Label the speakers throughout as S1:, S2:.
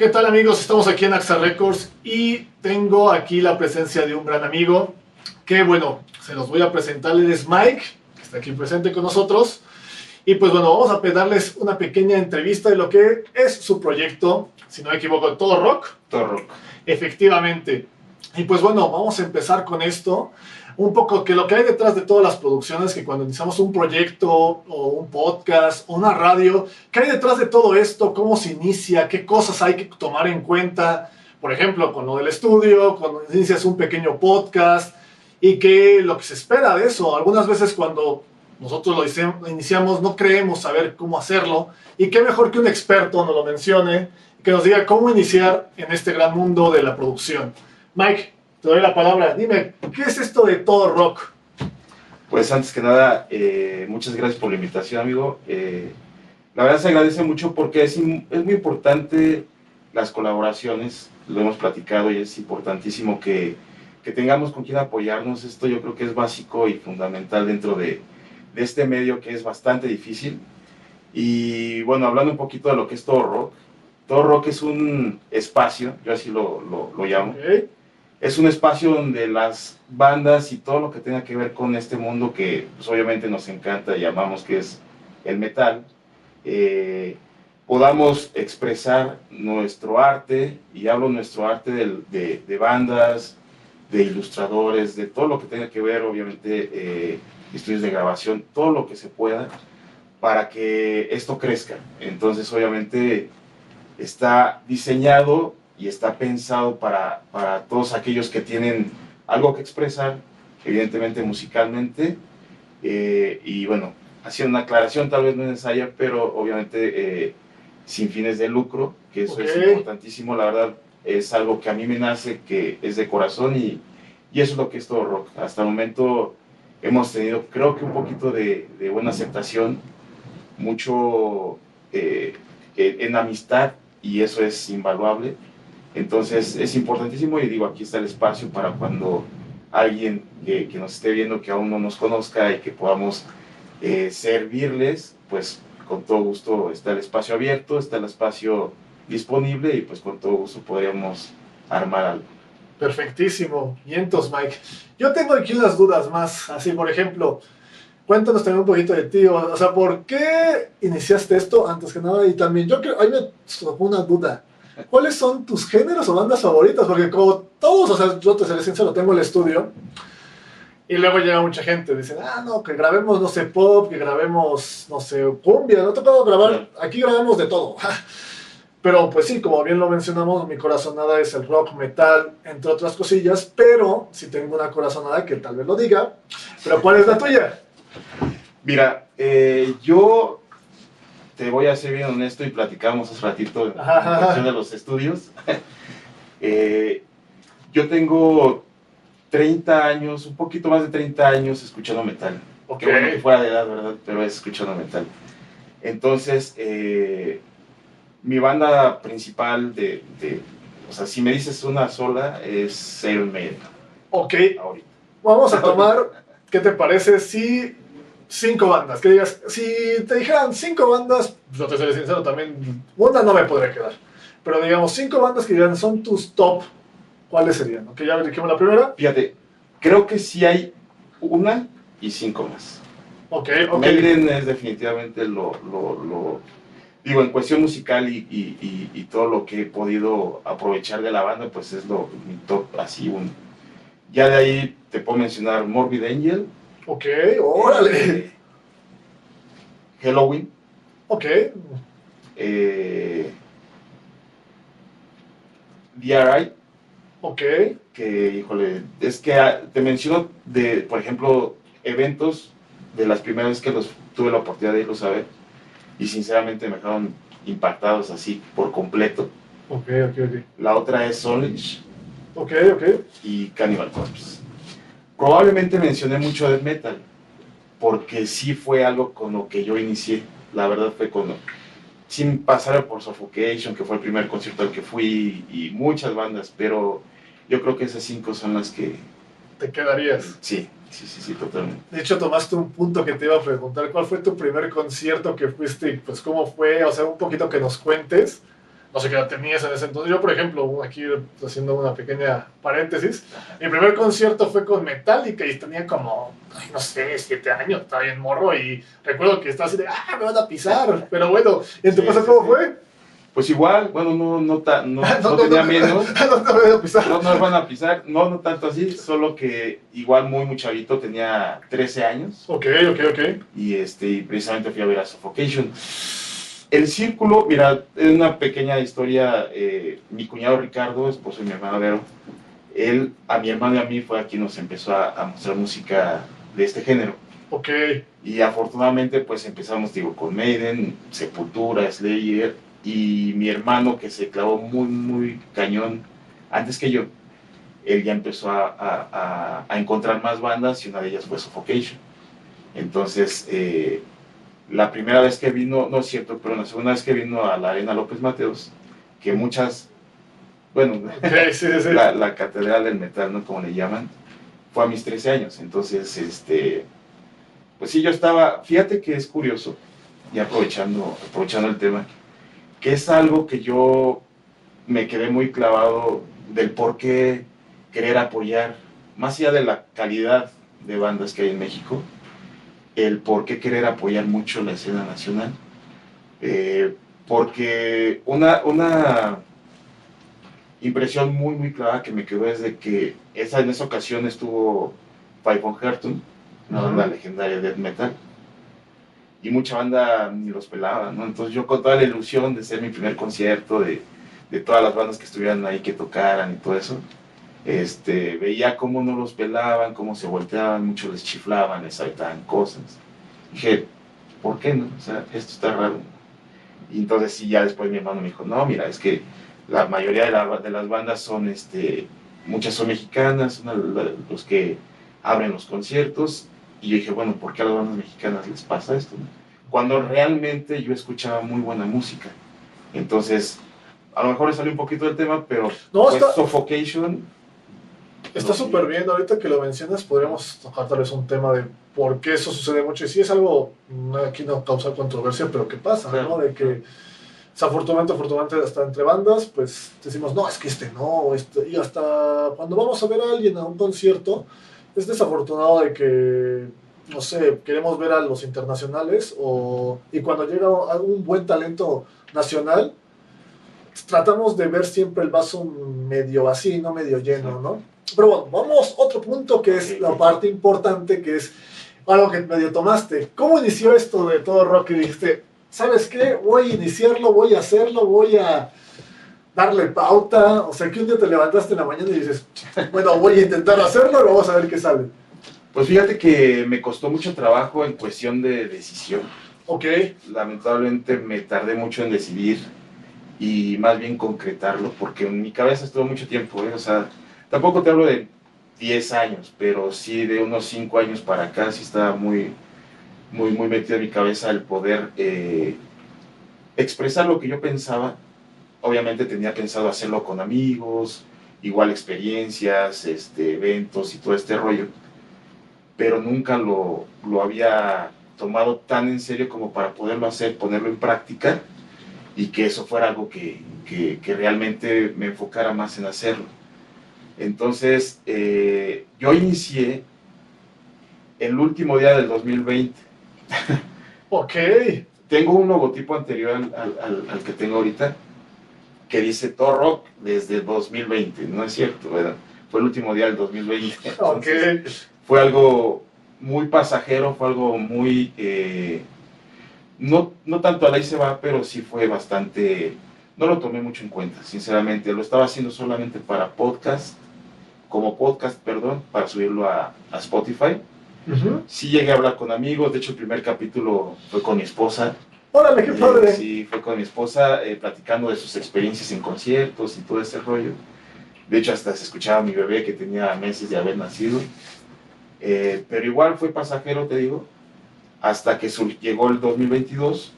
S1: ¿Qué tal amigos? Estamos aquí en AXA Records y tengo aquí la presencia de un gran amigo que bueno, se los voy a presentar, él es Mike, que está aquí presente con nosotros. Y pues bueno, vamos a darles una pequeña entrevista de lo que es su proyecto, si no me equivoco, Todo Rock.
S2: Todo Rock.
S1: Efectivamente. Y pues bueno, vamos a empezar con esto. Un poco que lo que hay detrás de todas las producciones, que cuando iniciamos un proyecto o un podcast o una radio, ¿qué hay detrás de todo esto? ¿Cómo se inicia? ¿Qué cosas hay que tomar en cuenta? Por ejemplo, con lo del estudio, cuando inicias un pequeño podcast y qué lo que se espera de eso. Algunas veces cuando nosotros lo iniciamos no creemos saber cómo hacerlo y qué mejor que un experto nos lo mencione que nos diga cómo iniciar en este gran mundo de la producción. Mike, te doy la palabra. Dime, ¿qué es esto de todo rock?
S2: Pues antes que nada, eh, muchas gracias por la invitación, amigo. Eh, la verdad se agradece mucho porque es, es muy importante las colaboraciones, lo hemos platicado y es importantísimo que, que, tengamos con quien apoyarnos. Esto yo creo que es básico y fundamental dentro de, de, este medio que es bastante difícil. Y bueno, hablando un poquito de lo que es todo rock, todo rock es un espacio, yo así lo, lo, llamo. Es un espacio donde las bandas y todo lo que tenga que ver con este mundo que pues, obviamente nos encanta y amamos, que es el metal, eh, podamos expresar nuestro arte, y hablo nuestro arte de, de, bandas, de ilustradores, de todo lo que tenga que ver, obviamente, eh, estudios de grabación, todo lo que se pueda para que esto crezca. Entonces, obviamente, está diseñado y está pensado para, para todos aquellos que tienen algo que expresar, evidentemente musicalmente. Eh, y bueno, haciendo una aclaración tal vez no necesaria, pero obviamente eh, sin fines de lucro, que eso es importantísimo, la verdad es algo que a mí me nace, que es de corazón y, y eso es lo que es todo rock. Hasta el momento hemos tenido creo que un poquito de, de buena aceptación, mucho eh, en amistad y eso es invaluable. Entonces es importantísimo y digo, aquí está el espacio para cuando alguien que, nos esté viendo que aún no nos conozca y que podamos eh, servirles, pues con todo gusto está el espacio abierto, está el espacio disponible y pues con todo gusto podríamos armar algo.
S1: Perfectísimo. Vientos, Mike. Yo tengo aquí unas dudas más, así por ejemplo, cuéntanos también un poquito de ti, o sea, ¿por qué iniciaste esto antes que nada? Y también yo creo, ahí me tocó una duda. ¿Cuáles son tus géneros o bandas favoritas? Porque como todos, o sea, yo te seré sincero, tengo el estudio y luego llega mucha gente, dicen, ah, no, que grabemos, no sé, pop, que grabemos, no sé, cumbia, no te puedo grabar, aquí grabamos de todo. Pero pues sí, como bien lo mencionamos, mi corazonada es el rock, metal, entre otras cosillas, pero si tengo una corazonada que tal vez lo diga, pero ¿cuál es la tuya?
S2: Mira, eh, yo te voy a ser bien honesto y platicamos hace ratito en cuestión de los estudios. Eh, yo tengo 30 años, un poquito más de 30 años escuchando metal. Okay. Qué bueno que fuera de edad, ¿verdad? Pero es escuchando metal. Entonces, eh, mi banda principal de, o sea, si me dices una sola, es Iron Maiden.
S1: Ok. Ahorita. Vamos a tomar, ¿qué te parece si cinco bandas, que digas, si te dijeran cinco bandas, yo te seré sincero, también una no me podría quedar. Pero digamos, cinco bandas que digan son tus top, ¿cuáles serían? Ok, ya dijimos la primera.
S2: Fíjate, creo que sí hay una y cinco más.
S1: Ok, ok.
S2: Maiden es definitivamente lo, lo, lo, digo, en cuestión musical y, y, y, todo lo que he podido aprovechar de la banda, pues es lo, mi top así, un... Ya de ahí te puedo mencionar Morbid Angel,
S1: Ok, órale.
S2: Halloween.
S1: Ok.
S2: Eh, DRI.
S1: Ok.
S2: Que, híjole, es que ah, te menciono de, por ejemplo, eventos de las primeras veces que los tuve la oportunidad de irlos a ver y sinceramente me dejaron impactados así por completo.
S1: Ok, ok, ok.
S2: La otra es Solage.
S1: Ok, ok.
S2: Y Cannibal Corpse. Probablemente mencioné mucho death metal, porque sí fue algo con lo que yo inicié. La verdad fue con, sin pasar por Suffocation, que fue el primer concierto al que fui, y muchas bandas, pero yo creo que esas cinco son las que...
S1: ¿Te quedarías?
S2: Sí, sí, sí, sí, totalmente.
S1: De hecho, tomaste un punto que te iba a preguntar, ¿cuál fue tu primer concierto que fuiste pues cómo fue? O sea, un poquito que nos cuentes no sé qué edad tenías en ese entonces. Yo, por ejemplo, aquí haciendo una pequeña paréntesis, mi primer concierto fue con Metallica y tenía como, ay, no sé, siete años, estaba bien morro y recuerdo que estaba así de, ah, me van a pisar. Pero bueno, ¿y en tu
S2: Sí,
S1: casa
S2: sí,
S1: cómo
S2: sí.
S1: fue?
S2: Pues igual, bueno, no, no, ta- no,
S1: No,
S2: no tenía miedo.
S1: no van a pisar.
S2: No, no nos van a pisar, no, no tanto así, solo que igual muy muy chavito, tenía 13 años
S1: Ok, ok, ok.
S2: y este, y precisamente fui a ver a Suffocation. El círculo, mira, es una pequeña historia, eh, mi cuñado Ricardo, esposo de mi hermano Vero, él, a mi hermano y a mí fue a quien nos empezó a, a mostrar música de este género.
S1: Ok,
S2: Y afortunadamente pues empezamos, digo, con Maiden, Sepultura, Slayer y mi hermano que se clavó muy, muy cañón antes que yo, él ya empezó a, a- a- a encontrar más bandas y una de ellas fue Suffocation. Entonces, eh, la primera vez que vino, no es cierto, pero la segunda vez que vino a la Arena López Mateos, que muchas, bueno,
S1: ok, sí, sí, sí.
S2: la, la catedral del metal, ¿no? Como le llaman, fue a mis 13 años. Entonces, este, pues sí, yo estaba, fíjate que es curioso, y aprovechando, aprovechando el tema, que es algo que yo me quedé muy clavado del por qué querer apoyar, más allá de la calidad de bandas que hay en México, el por qué querer apoyar mucho la escena nacional. Eh, porque una, una impresión muy, muy clara que me quedó es de que esa, en esa ocasión estuvo Five on una banda legendaria de death metal, y mucha banda ni los pelaba, ¿no? Entonces yo con toda la ilusión de ser mi primer concierto, de, de todas las bandas que estuvieran ahí, que tocaran y todo eso, este, veía cómo no los pelaban, cómo se volteaban, muchos les chiflaban, les aventaban cosas. Dije, ¿por qué no? O sea, esto está raro. Y entonces sí, ya después mi hermano me dijo, no, mira, es que la mayoría de, la- de las bandas son, este, muchas son mexicanas, son los que abren los conciertos. Y yo dije, bueno, ¿por qué a las bandas mexicanas les pasa esto? no? Cuando realmente yo escuchaba muy buena música. Entonces, a lo mejor le salió un poquito del tema, pero
S1: No,
S2: pues,
S1: está-
S2: Suffocation,
S1: Está súper bien, ahorita que lo mencionas podríamos tocar tal vez un tema de por qué eso sucede mucho y sí es algo, aquí no causa controversia, pero ¿qué pasa?
S2: Claro.
S1: ¿no? De que desafortunadamente, afortunadamente hasta entre bandas, pues decimos, no, es que este no, este, y hasta cuando vamos a ver a alguien a un concierto, es desafortunado de que, no sé, queremos ver a los internacionales o, y cuando llega un buen talento nacional, tratamos de ver siempre el vaso medio vacío, no medio lleno, ¿no? Pero bueno, vamos a otro punto que es la parte importante, que es algo que medio tomaste. ¿Cómo inició esto de todo rock y dijiste, ¿sabes qué? Voy a iniciarlo, voy a hacerlo, voy a darle pauta. O sea, que un día te levantaste en la mañana y dices, bueno, voy a intentar hacerlo y vamos a ver qué sale.
S2: pues fíjate que me costó mucho trabajo en cuestión de decisión.
S1: Ok,
S2: lamentablemente me tardé mucho en decidir y más bien concretarlo, porque en mi cabeza estuvo mucho tiempo, ¿eh? o sea, tampoco te hablo de 10 años, pero sí de unos 5 años para acá, sí estaba muy, muy, muy metido en mi cabeza el poder eh, expresar lo que yo pensaba. Obviamente tenía pensado hacerlo con amigos, igual experiencias, este, eventos y todo este rollo, pero nunca lo, lo había tomado tan en serio como para poderlo hacer, ponerlo en práctica y que eso fuera algo que, que- que realmente me enfocara más en hacerlo. Entonces, eh, yo inicié el último día del 2020.
S1: ok.
S2: Tengo un logotipo anterior al, al- que tengo ahorita que dice Thor Rock desde 2020. No es cierto, ¿verdad? Fue el último día del 2020.
S1: Ok.
S2: Fue algo muy pasajero, fue algo muy, eh, no, no tanto a la se va, pero sí fue bastante, no lo tomé mucho en cuenta, sinceramente, lo estaba haciendo solamente para podcast, como podcast, perdón, para subirlo a, a Spotify.
S1: Ujú.
S2: Sí llegué a hablar con amigos, de hecho el primer capítulo fue con mi esposa,
S1: Órale, qué
S2: eh,
S1: padre.
S2: sí, fue con mi esposa eh, platicando de sus experiencias en conciertos y todo ese rollo. De hecho, hasta se escuchaba a mi bebé que tenía meses de haber nacido. Eh, pero igual fue pasajero, te digo, hasta que llegó el 2022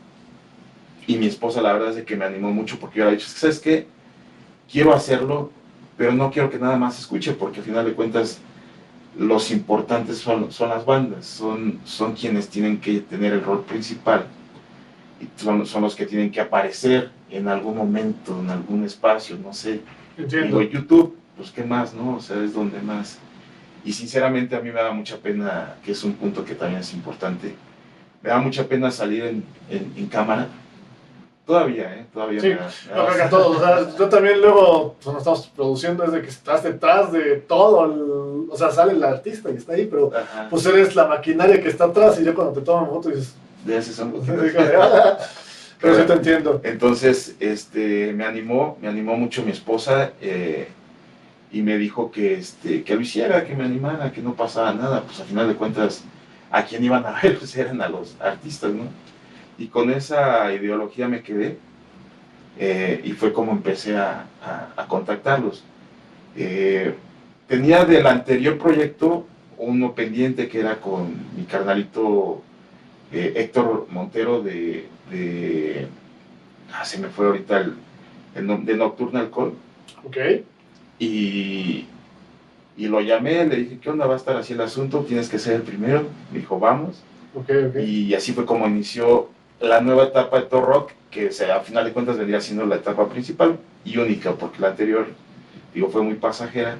S2: y mi esposa la verdad es que me animó mucho porque yo le he dicho, ¿sabes qué? Quiero hacerlo, pero no quiero que nada más escuche porque al final de cuentas los importantes son, son las bandas, son, son quienes tienen que tener el rol principal y son, son los que tienen que aparecer en algún momento, en algún espacio, no sé.
S1: Entiendo.
S2: Digo, YouTube, pues qué más, ¿no? O sea, es donde más. Y sinceramente a mí me da mucha pena, que es un punto que también es importante, me da mucha pena salir en, en, en cámara. Todavía, ¿eh? Todavía
S1: Sí,
S2: me da- me da
S1: Yo creo que a todos, o sea, yo también luego, cuando estamos produciendo, es de que estás detrás de todo, el- o sea, sale el artista y está ahí, pero
S2: Ajá.
S1: pues eres la maquinaria que está atrás y yo cuando te toman foto dices,
S2: de ese son los-
S1: pero sí te entiendo.
S2: Entonces, este, me animó, me animó mucho mi esposa eh, y me dijo que, este, que lo hiciera, que me animara, que no pasaba nada. Pues a final de cuentas, a quién iban a ver, pues eran a los artistas, ¿no? Y con esa ideología me quedé eh, y fue como empecé a, a- a contactarlos. Eh, tenía del anterior proyecto uno pendiente que era con mi carnalito eh, Héctor Montero de, de- ah, se me fue ahorita el, el de Nocturnal Call
S1: Ok,
S2: y, y lo llamé, le dije, ¿qué onda va a estar así el asunto? Tienes que ser el primero. Me dijo, vamos.
S1: ok, ok.
S2: Y así fue como inició la nueva etapa de Thor Rock, que se- a final de cuentas vendría siendo la etapa principal y única, porque la anterior, digo, fue muy pasajera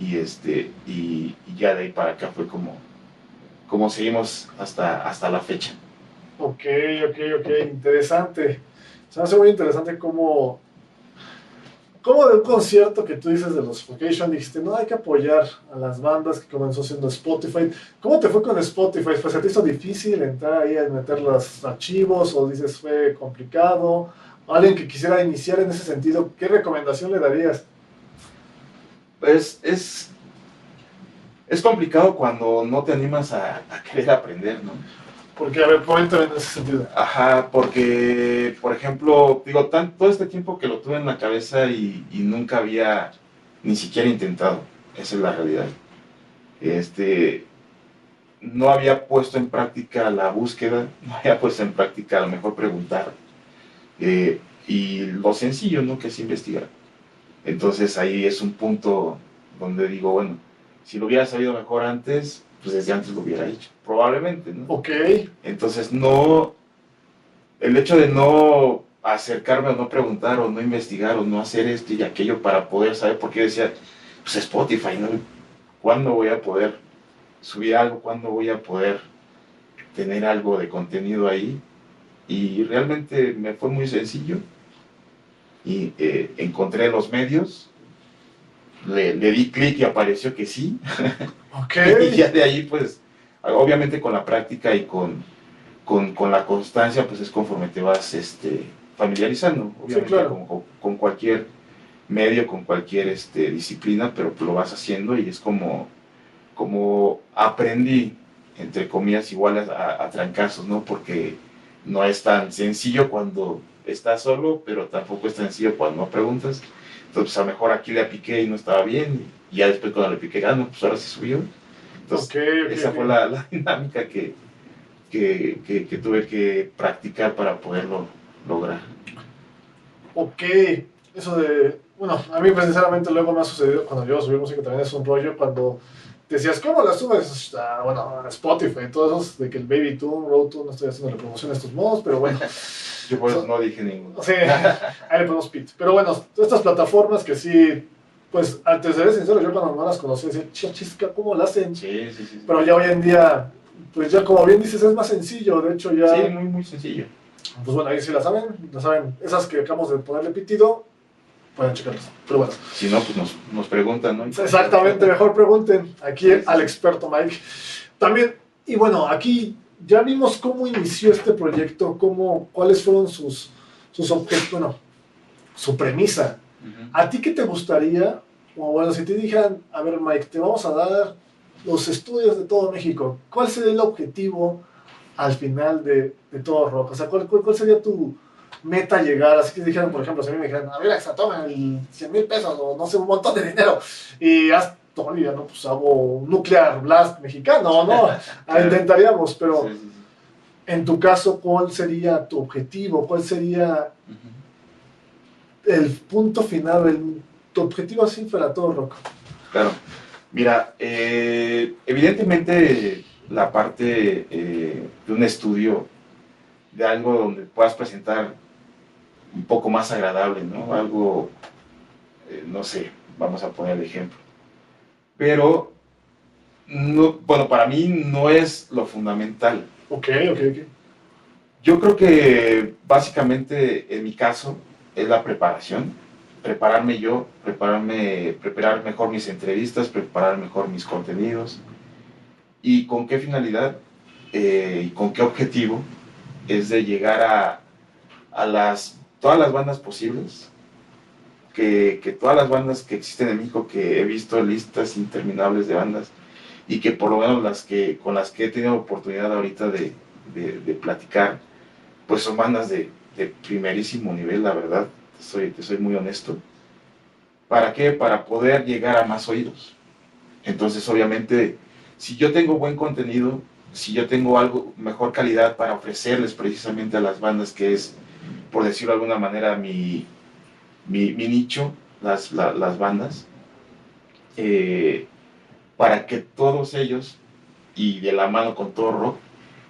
S2: y, este, y, ya de ahí para acá fue como, como seguimos hasta, hasta la fecha.
S1: Ok, ok, ok, interesante. Se me hace muy interesante cómo, cómo de un concierto que tú dices de los Vocation dijiste, no, hay que apoyar a las bandas que comenzó siendo Spotify. ¿Cómo te fue con Spotify? ¿Pues se te hizo difícil entrar ahí a meter los archivos o dices fue complicado? Alguien que quisiera iniciar en ese sentido, ¿qué recomendación le darías?
S2: Pues es, es complicado cuando no te animas a querer aprender, ¿no?
S1: Porque, a ver, coméntame en ese sentido.
S2: Ajá, porque, por ejemplo, digo, tan, todo este tiempo que lo tuve en la cabeza y, y nunca había ni siquiera intentado, esa es la realidad. Este, no había puesto en práctica la búsqueda, no había puesto en práctica a lo mejor preguntar. eh, y lo sencillo, ¿no? Que es investigar. Entonces ahí es un punto donde digo, bueno, si lo hubiera sabido mejor antes, pues desde antes lo hubiera hecho, probablemente, ¿no?
S1: Ok,
S2: Entonces, no. El hecho de no acercarme o no preguntar o no investigar o no hacer esto y aquello para poder saber, porque yo decía, pues Spotify, ¿no? ¿Cuándo voy a poder subir algo? ¿Cuándo voy a poder tener algo de contenido ahí? Y realmente me fue muy sencillo. Y eh, encontré los medios, le, le di clic y apareció que sí.
S1: ok.
S2: Y ya de ahí, pues, obviamente con la práctica y con, con, con la constancia, pues es conforme te vas este, familiarizando, obviamente
S1: claro.
S2: con, cualquier medio, con cualquier este, disciplina, pero lo vas haciendo y es como, como aprendí, entre comillas, igual a, a- a trancazos, ¿no? Porque no es tan sencillo cuando estás solo, pero tampoco es tan sencillo cuando no preguntas. Entonces, a lo mejor aquí le piqué y no estaba bien, y ya después cuando le piqué, ah, no, pues ahora sí subió. Entonces, esa fue la, la dinámica que, que, que- que tuve que practicar para poderlo lograr.
S1: Ok, eso de. Bueno, a mí, pues, sinceramente, luego me ha sucedido cuando yo subí música también es un rollo cuando decías, ¿cómo la subes? a, bueno, a Spotify, todos esos de que el Baby Tune, Road Tune, no estoy haciendo la promoción de estos modos, pero bueno,
S2: Yo por eso no dije ninguno.
S1: sí, ahí le ponemos pit. Pero bueno, estas plataformas que sí, pues, antes de ser sincero, yo cuando no las conocí decía, "Chia, chisca, ¿cómo la hacen?
S2: Sí, sí, sí.
S1: Pero ya hoy en día, pues ya como bien dices, es más sencillo, de hecho ya.
S2: Sí, muy, muy sencillo.
S1: Pues bueno, ahí sí la saben, la saben. Esas que acabamos de ponerle pitido, pueden checarlas. Pero bueno,
S2: Si no, pues nos, nos preguntan, ¿no?
S1: exactamente, mejor pregunten aquí al experto Mike. También, y bueno, aquí ya vimos cómo inició este proyecto, cómo, cuáles fueron sus, sus objetivos, bueno, su premisa. ¿A ti qué te gustaría? O bueno, si te dijeran, a ver Mike, te vamos a dar los estudios de todo México, ¿cuál sería el objetivo al final de, de todo rock? O sea, ¿cuál, cuál, cuál sería tu meta llegar? Así que dijeran, por ejemplo, si a mí me dijeran, a ver, Alexa, toma el 100 mil pesos o no sé, un montón de dinero y haz todavía, ¿no? Pues hago un Nuclear Blast mexicano, ¿no? Intentaríamos, pero
S2: Sí, sí, sí.
S1: en tu caso, ¿cuál sería tu objetivo? ¿Cuál sería. El punto final, el, tu objetivo así para todo rock?
S2: Claro. Mira, eh, evidentemente la parte eh, de un estudio, de algo donde puedas presentar un poco más agradable, ¿no? Algo, eh, no sé, vamos a poner el ejemplo. Pero, no, bueno, para mí no es lo fundamental.
S1: Ok, ok, ok.
S2: Yo creo que básicamente en mi caso es la preparación, prepararme yo, prepararme, preparar mejor mis entrevistas, preparar mejor mis contenidos. Y con qué finalidad eh, y con qué objetivo es de llegar a, a las, todas las bandas posibles, que, que, todas las bandas que existen en México, que he visto listas interminables de bandas y que por lo menos las que, con las que he tenido oportunidad ahorita de, de, de platicar, pues son bandas de, de, primerísimo nivel, la verdad, soy, te soy muy honesto. ¿Para qué? Para poder llegar a más oídos. Entonces, obviamente, si yo tengo buen contenido, si yo tengo algo, mejor calidad para ofrecerles precisamente a las bandas, que es, por decirlo de alguna manera, mi, mi, mi nicho, las, la, las bandas, eh, para que todos ellos, y de la mano con todo rock,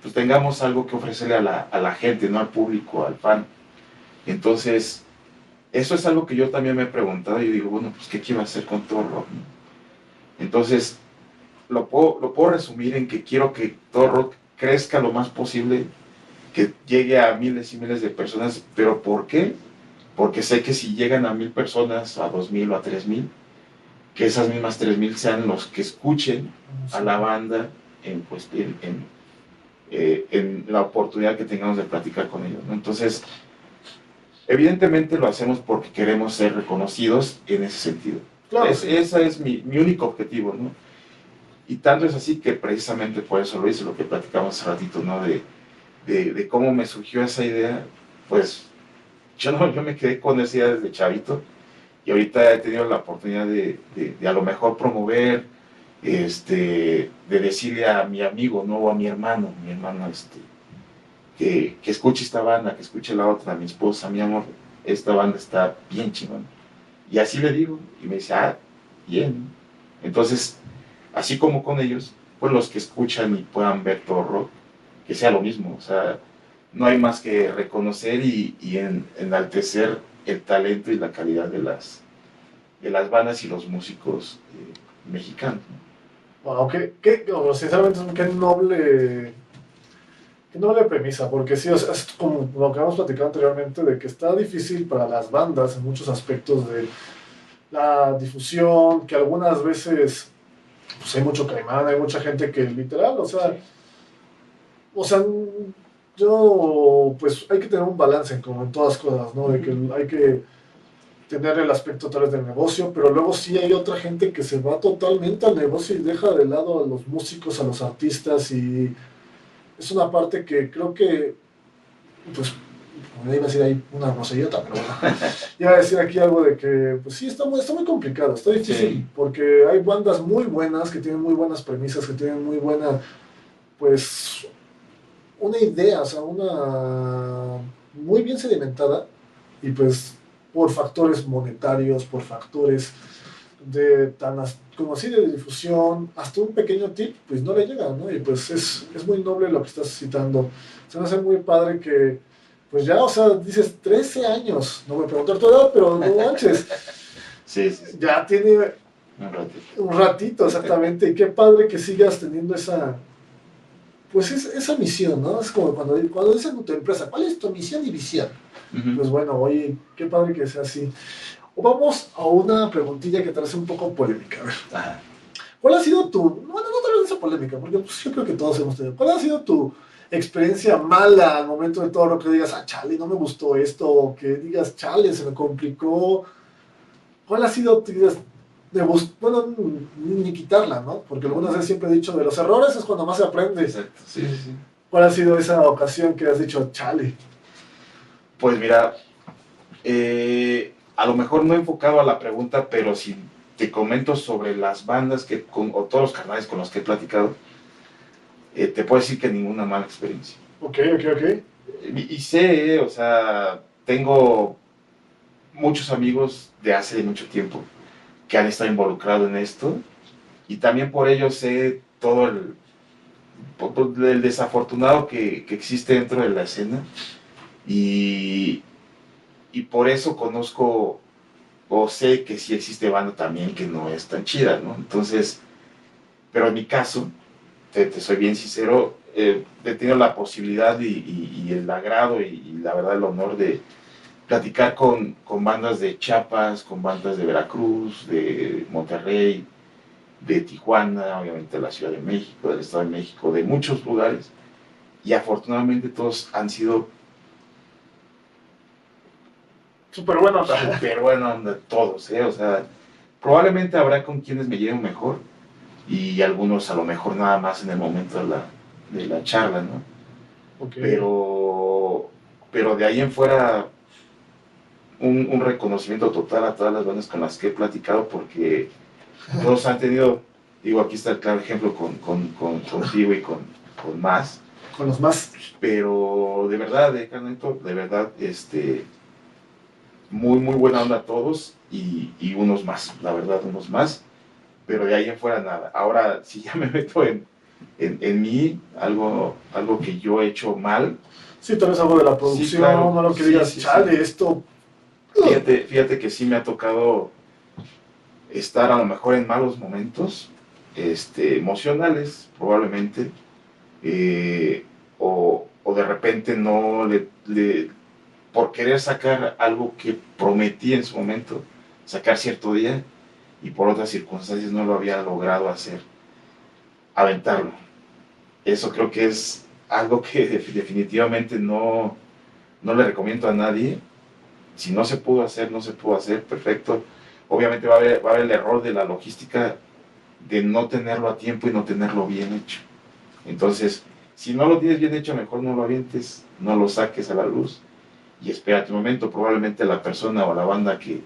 S2: pues tengamos algo que ofrecerle a la, a la gente, no al público, al fan. Entonces, eso es algo que yo también me he preguntado y digo, bueno, pues ¿qué quiero hacer con todo rock? Entonces, lo puedo, lo puedo resumir en que quiero que todo rock crezca lo más posible, que llegue a miles y miles de personas, pero ¿por qué? Porque sé que si llegan a mil personas, a dos mil o a tres mil, que esas mismas tres mil sean los que escuchen a la banda en, pues, en, en, eh, en, la oportunidad que tengamos de platicar con ellos. ¿no? Entonces, evidentemente lo hacemos porque queremos ser reconocidos en ese sentido.
S1: Claro,
S2: es. Ese es mi, mi único objetivo, ¿no? Y tanto es así que precisamente por eso lo hice, lo que platicamos hace ratito, ¿no? De, de, de, cómo me surgió esa idea, pues yo, no, yo me quedé con esa idea desde chavito y ahorita he tenido la oportunidad de, de, de a lo mejor promover, este, de decirle a mi amigo, ¿no? A mi hermano, mi hermano, este, que, que escuche esta banda, que escuche la otra, mi esposa, mi amor, esta banda está bien chingón. Y así le digo, y me dice, ah, bien. Entonces, así como con ellos, pues los que escuchan y puedan ver todo rock, que sea lo mismo, o sea, no hay más que reconocer y, y en, enaltecer el talento y la calidad de las, de las bandas y los músicos eh, mexicanos.
S1: Wow, qué, qué, sinceramente, qué noble, qué noble premisa, porque sí, o sea, es como lo que hemos platicado anteriormente, de que está difícil para las bandas en muchos aspectos de la difusión, que algunas veces pues hay mucho caimán, hay mucha gente que literal, o sea, o sea, yo, pues hay que tener un balance como en todas cosas, ¿no? De que hay que tener el aspecto tal vez del negocio, pero luego sí hay otra gente que se va totalmente al negocio y deja de lado a los músicos, a los artistas y es una parte que creo que, pues, me iba a decir ahí una grosellota, pero bueno, iba a decir aquí algo de que, pues sí, está muy, está muy complicado, está difícil, sí. porque hay bandas muy buenas, que tienen muy buenas premisas, que tienen muy buena, pues, una idea, o sea, una muy bien sedimentada, y pues por factores monetarios, por factores de tan como así de difusión, hasta un pequeño tip, pues no le llega, ¿no? Y pues es, es muy noble lo que estás citando. Se me hace muy padre que, pues ya, o sea, dices 13 años, no me pregunto tu edad, pero no manches.
S2: sí, sí, sí.
S1: Ya tiene
S2: un ratito.
S1: un ratito, exactamente, y qué padre que sigas teniendo esa, pues es, esa misión, ¿no? Es como cuando, cuando dicen tu empresa, ¿cuál es tu misión y visión? Uh -huh. Pues bueno, oye, qué padre que sea así. Vamos a una preguntilla que vez un poco polémica.
S2: Ajá.
S1: ¿Cuál ha sido tu, bueno, no tal vez esa polémica, porque pues, yo creo que todos hemos tenido, ¿cuál ha sido tu experiencia mala al momento de todo lo que digas, ah, chale, no me gustó esto, o que digas, chale, se me complicó? ¿Cuál ha sido, tu, de bueno, ni, ni, quitarla, ¿no? Porque algunas veces siempre he dicho, de los errores es cuando más se aprende.
S2: Exacto, sí, sí.
S1: ¿Cuál ha sido esa ocasión que has dicho, chale?
S2: Pues mira, eh, a lo mejor no he enfocado a la pregunta, pero si te comento sobre las bandas que, con, o todos los canales con los que he platicado, eh, te puedo decir que ninguna mala experiencia.
S1: Ok, ok, ok.
S2: Y, y sé, o sea, tengo muchos amigos de hace mucho tiempo que han estado involucrados en esto y también por ello sé todo el, el desafortunado que, que existe dentro de la escena y, y por eso conozco o sé que sí existe banda también que no es tan chida, ¿no? Entonces, pero en mi caso, te, soy bien sincero, eh, he tenido la posibilidad y, el agrado y, la verdad el honor de platicar con, con bandas de Chiapas, con bandas de Veracruz, de Monterrey, de Tijuana, obviamente de la Ciudad de México, del Estado de México, de muchos lugares. Y afortunadamente todos han sido
S1: súper buenos.
S2: Súper buenos todos, ¿eh? O sea, probablemente habrá con quienes me lleven mejor y algunos a lo mejor nada más en el momento de la, de la charla, ¿no? Pero, pero de ahí en fuera un, un, reconocimiento total a todas las bandas con las que he platicado porque todos han tenido, digo, aquí está el claro ejemplo con, con, con contigo y con, con más.
S1: Con los más.
S2: Pero de verdad, de, de verdad, este, muy, muy buena onda a todos y, y, unos más, la verdad, unos más. Pero de ahí en fuera nada. Ahora, si ya me meto en, en, en mí, algo, algo que yo he hecho mal.
S1: Sí, tal vez algo de la producción, no lo que digas, chale, esto.
S2: Fíjate, fíjate que sí me ha tocado estar a lo mejor en malos momentos, este, emocionales probablemente, eh, o, o, de repente no le, le, por querer sacar algo que prometí en su momento, sacar cierto día, y por otras circunstancias no lo había logrado hacer, aventarlo. Eso creo que es algo que definitivamente no, no le recomiendo a nadie. Si no se pudo hacer, no se pudo hacer, perfecto obviamente va a, haber, el error de la logística de no tenerlo a tiempo y no tenerlo bien hecho. Entonces, si no lo tienes bien hecho, mejor no lo avientes, no lo saques a la luz y espérate un momento. Probablemente la persona o la banda que,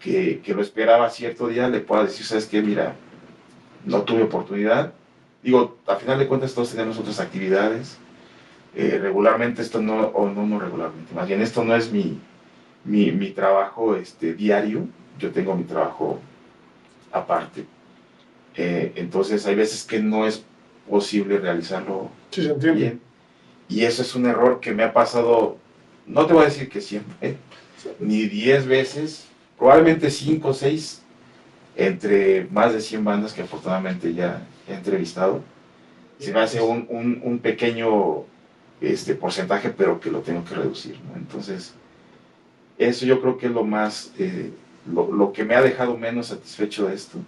S2: que, lo esperaba cierto día le pueda decir, ¿sabes qué? Mira, no tuve oportunidad. Digo, a final de cuentas todos tenemos otras actividades. Eh, regularmente esto no, o no, no regularmente, más bien esto no es mi, mi, mi trabajo este, diario yo tengo mi trabajo aparte. Eh, entonces hay veces que no es posible realizarlo bien. Y eso es un error que me ha pasado, no te voy a decir que siempre, ni 10 veces, probablemente 5 o 6, entre más de 100 bandas que afortunadamente ya he entrevistado. Se me hace un, un, pequeño este, porcentaje, pero que lo tengo que reducir. Entonces, eso yo creo que es lo más eh, lo, que me ha dejado menos satisfecho de esto,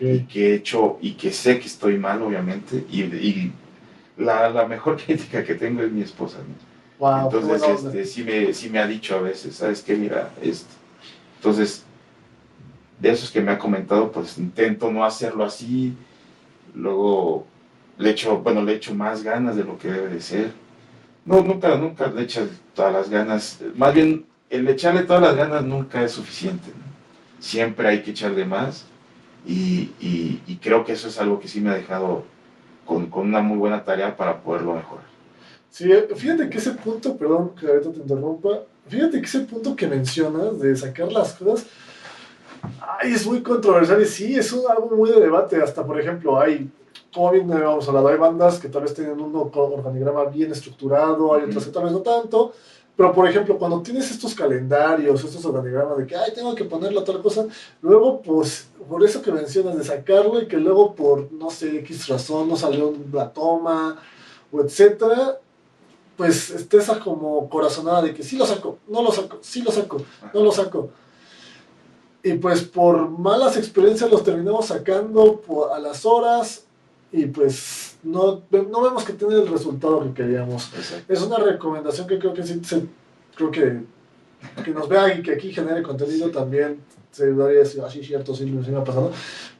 S2: y que he hecho, y que sé que estoy mal, obviamente, y, la, mejor crítica que tengo es mi esposa. Entonces, este, sí, me, sí me ha dicho a veces, ¿sabes qué? Mira, esto. Entonces, de esos que me ha comentado, pues intento no hacerlo así, luego le echo, bueno, le echo más ganas de lo que debe de ser. No, nunca, nunca le echo todas las ganas, más bien el echarle todas las ganas nunca es suficiente. Siempre hay que echarle más y, creo que eso es algo que sí me ha dejado con, una muy buena tarea para poderlo mejorar.
S1: Sí, fíjate que ese punto, perdón que ahorita te interrumpa, fíjate que ese punto que mencionas de sacar las cosas, ay, es muy controversial y sí, es algo muy de debate. Hasta, por ejemplo, hay, como bien habíamos hablado, hay bandas que tal vez tienen un organigrama bien estructurado, hay otras que tal vez no tanto, pero, por ejemplo, cuando tienes estos calendarios, estos organigramas de que, ay, tengo que ponerlo a tal cosa, luego, pues, por eso que mencionas de sacarlo y que luego por, no sé, X razón no salió la toma, o etcétera, pues estés como corazonada de que sí lo saco, no lo saco, sí lo saco, no lo saco. Y pues por malas experiencias los terminamos sacando a las horas y pues no, no vemos que tiene el resultado que queríamos. Es una recomendación que creo que sí, creo que, que nos vea y que aquí genere contenido también se daría así cierto, sí, me ha pasado.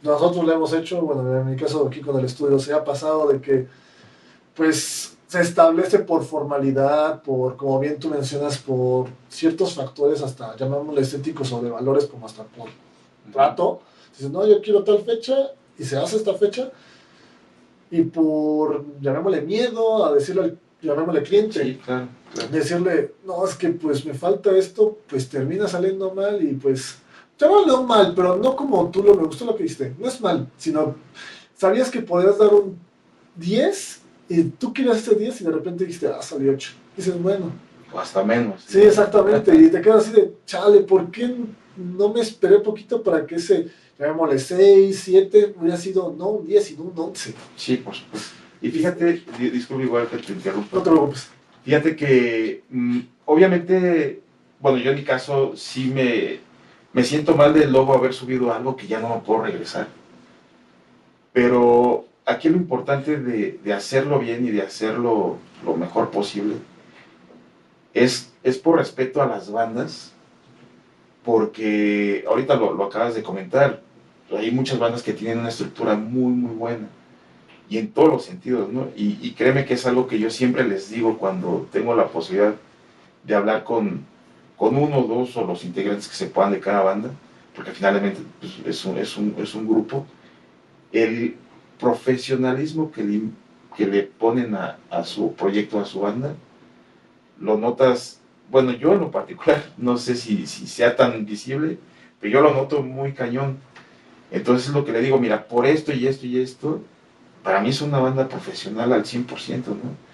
S1: Nosotros lo hemos hecho, bueno, en mi caso aquí con el estudio se ha pasado de que pues se establece por formalidad, por, como bien tú mencionas, por ciertos factores, hasta llamémosle estéticos o de valores, como hasta por trato. Dices, no, yo quiero tal fecha y se hace esta fecha, y por, llamémosle miedo, a decirle al, llamémosle cliente, decirle, no, es que pues me falta esto, pues termina saliendo mal y pues, llamémosle mal, pero no como tú lo, me gustó lo que dijiste, no es mal, sino, sabías que podías dar un 10 y tú querías este 10 y de repente dijiste, ah, salió 8. Dices, bueno,
S2: O hasta menos.
S1: Sí, exactamente. Y te quedas así de, chale, ¿por qué no me esperé poquito para que ese, llamémosle 6, 7, hubiera sido no un 10, sino un 11?
S2: Sí, por supuesto. Y fíjate, disculpe igual que te interrumpa.
S1: No te preocupes.
S2: Fíjate que, mm, obviamente, bueno, yo en mi caso sí me, me siento mal de luego haber subido algo que ya no me puedo regresar. Pero aquí lo importante de, de hacerlo bien y de hacerlo lo mejor posible es, es por respeto a las bandas, porque ahorita lo, lo acabas de comentar, hay muchas bandas que tienen una estructura muy, muy buena y en todos los sentidos, ¿no? Y, créeme que es algo que yo siempre les digo cuando tengo la posibilidad de hablar con, con uno o dos o los integrantes que se puedan de cada banda, porque finalmente pues, es, un, es, un, es, un, grupo, el profesionalismo que le, que le ponen a, a, su proyecto, a su banda, lo notas, bueno, yo en lo particular, no sé si, si sea tan visible, pero yo lo noto muy cañón. Entonces es lo que le digo, mira, por esto y esto y esto, para mí es una banda profesional al 100%, ¿no?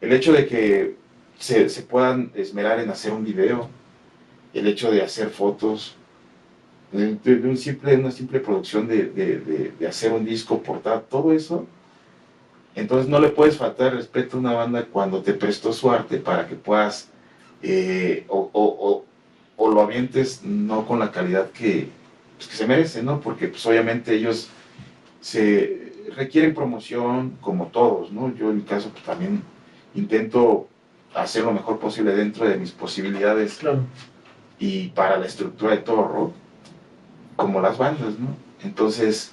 S2: El hecho de que se, se, puedan esmerar en hacer un video, el hecho de hacer fotos, de, un simple, una simple producción de, de, de, hacer un disco, portar, todo eso, entonces no le puedes faltar respeto a una banda cuando te prestó su arte para que puedas eh, o, o, o, lo avientes no con la calidad que, pues, que se merece, ¿no? Porque pues obviamente ellos se requieren promoción como todos, ¿no? Yo en mi caso pues, también intento hacer lo mejor posible dentro de mis posibilidades
S1: claro.
S2: y para la estructura de todo rock, como las bandas, ¿no? Entonces,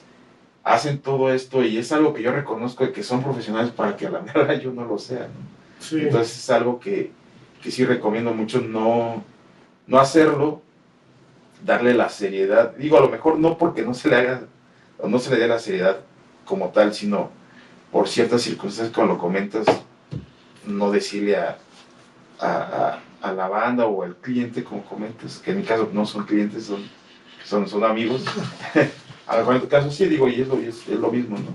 S2: hacen todo esto y es algo que yo reconozco de que son profesionales para que a la verdad yo no lo sea, ¿no?
S1: Sí.
S2: Entonces es algo que, que sí recomiendo mucho no, no hacerlo, darle la seriedad, digo a lo mejor no porque no se le haga o no se le dé la seriedad como tal, sino por ciertas circunstancias, como lo comentas, no decirle a, a, a, la banda o al cliente, como comentas, que en mi caso no son clientes, son, son, son amigos. a lo mejor en tu caso sí, digo, y es lo, es, es lo mismo, ¿no?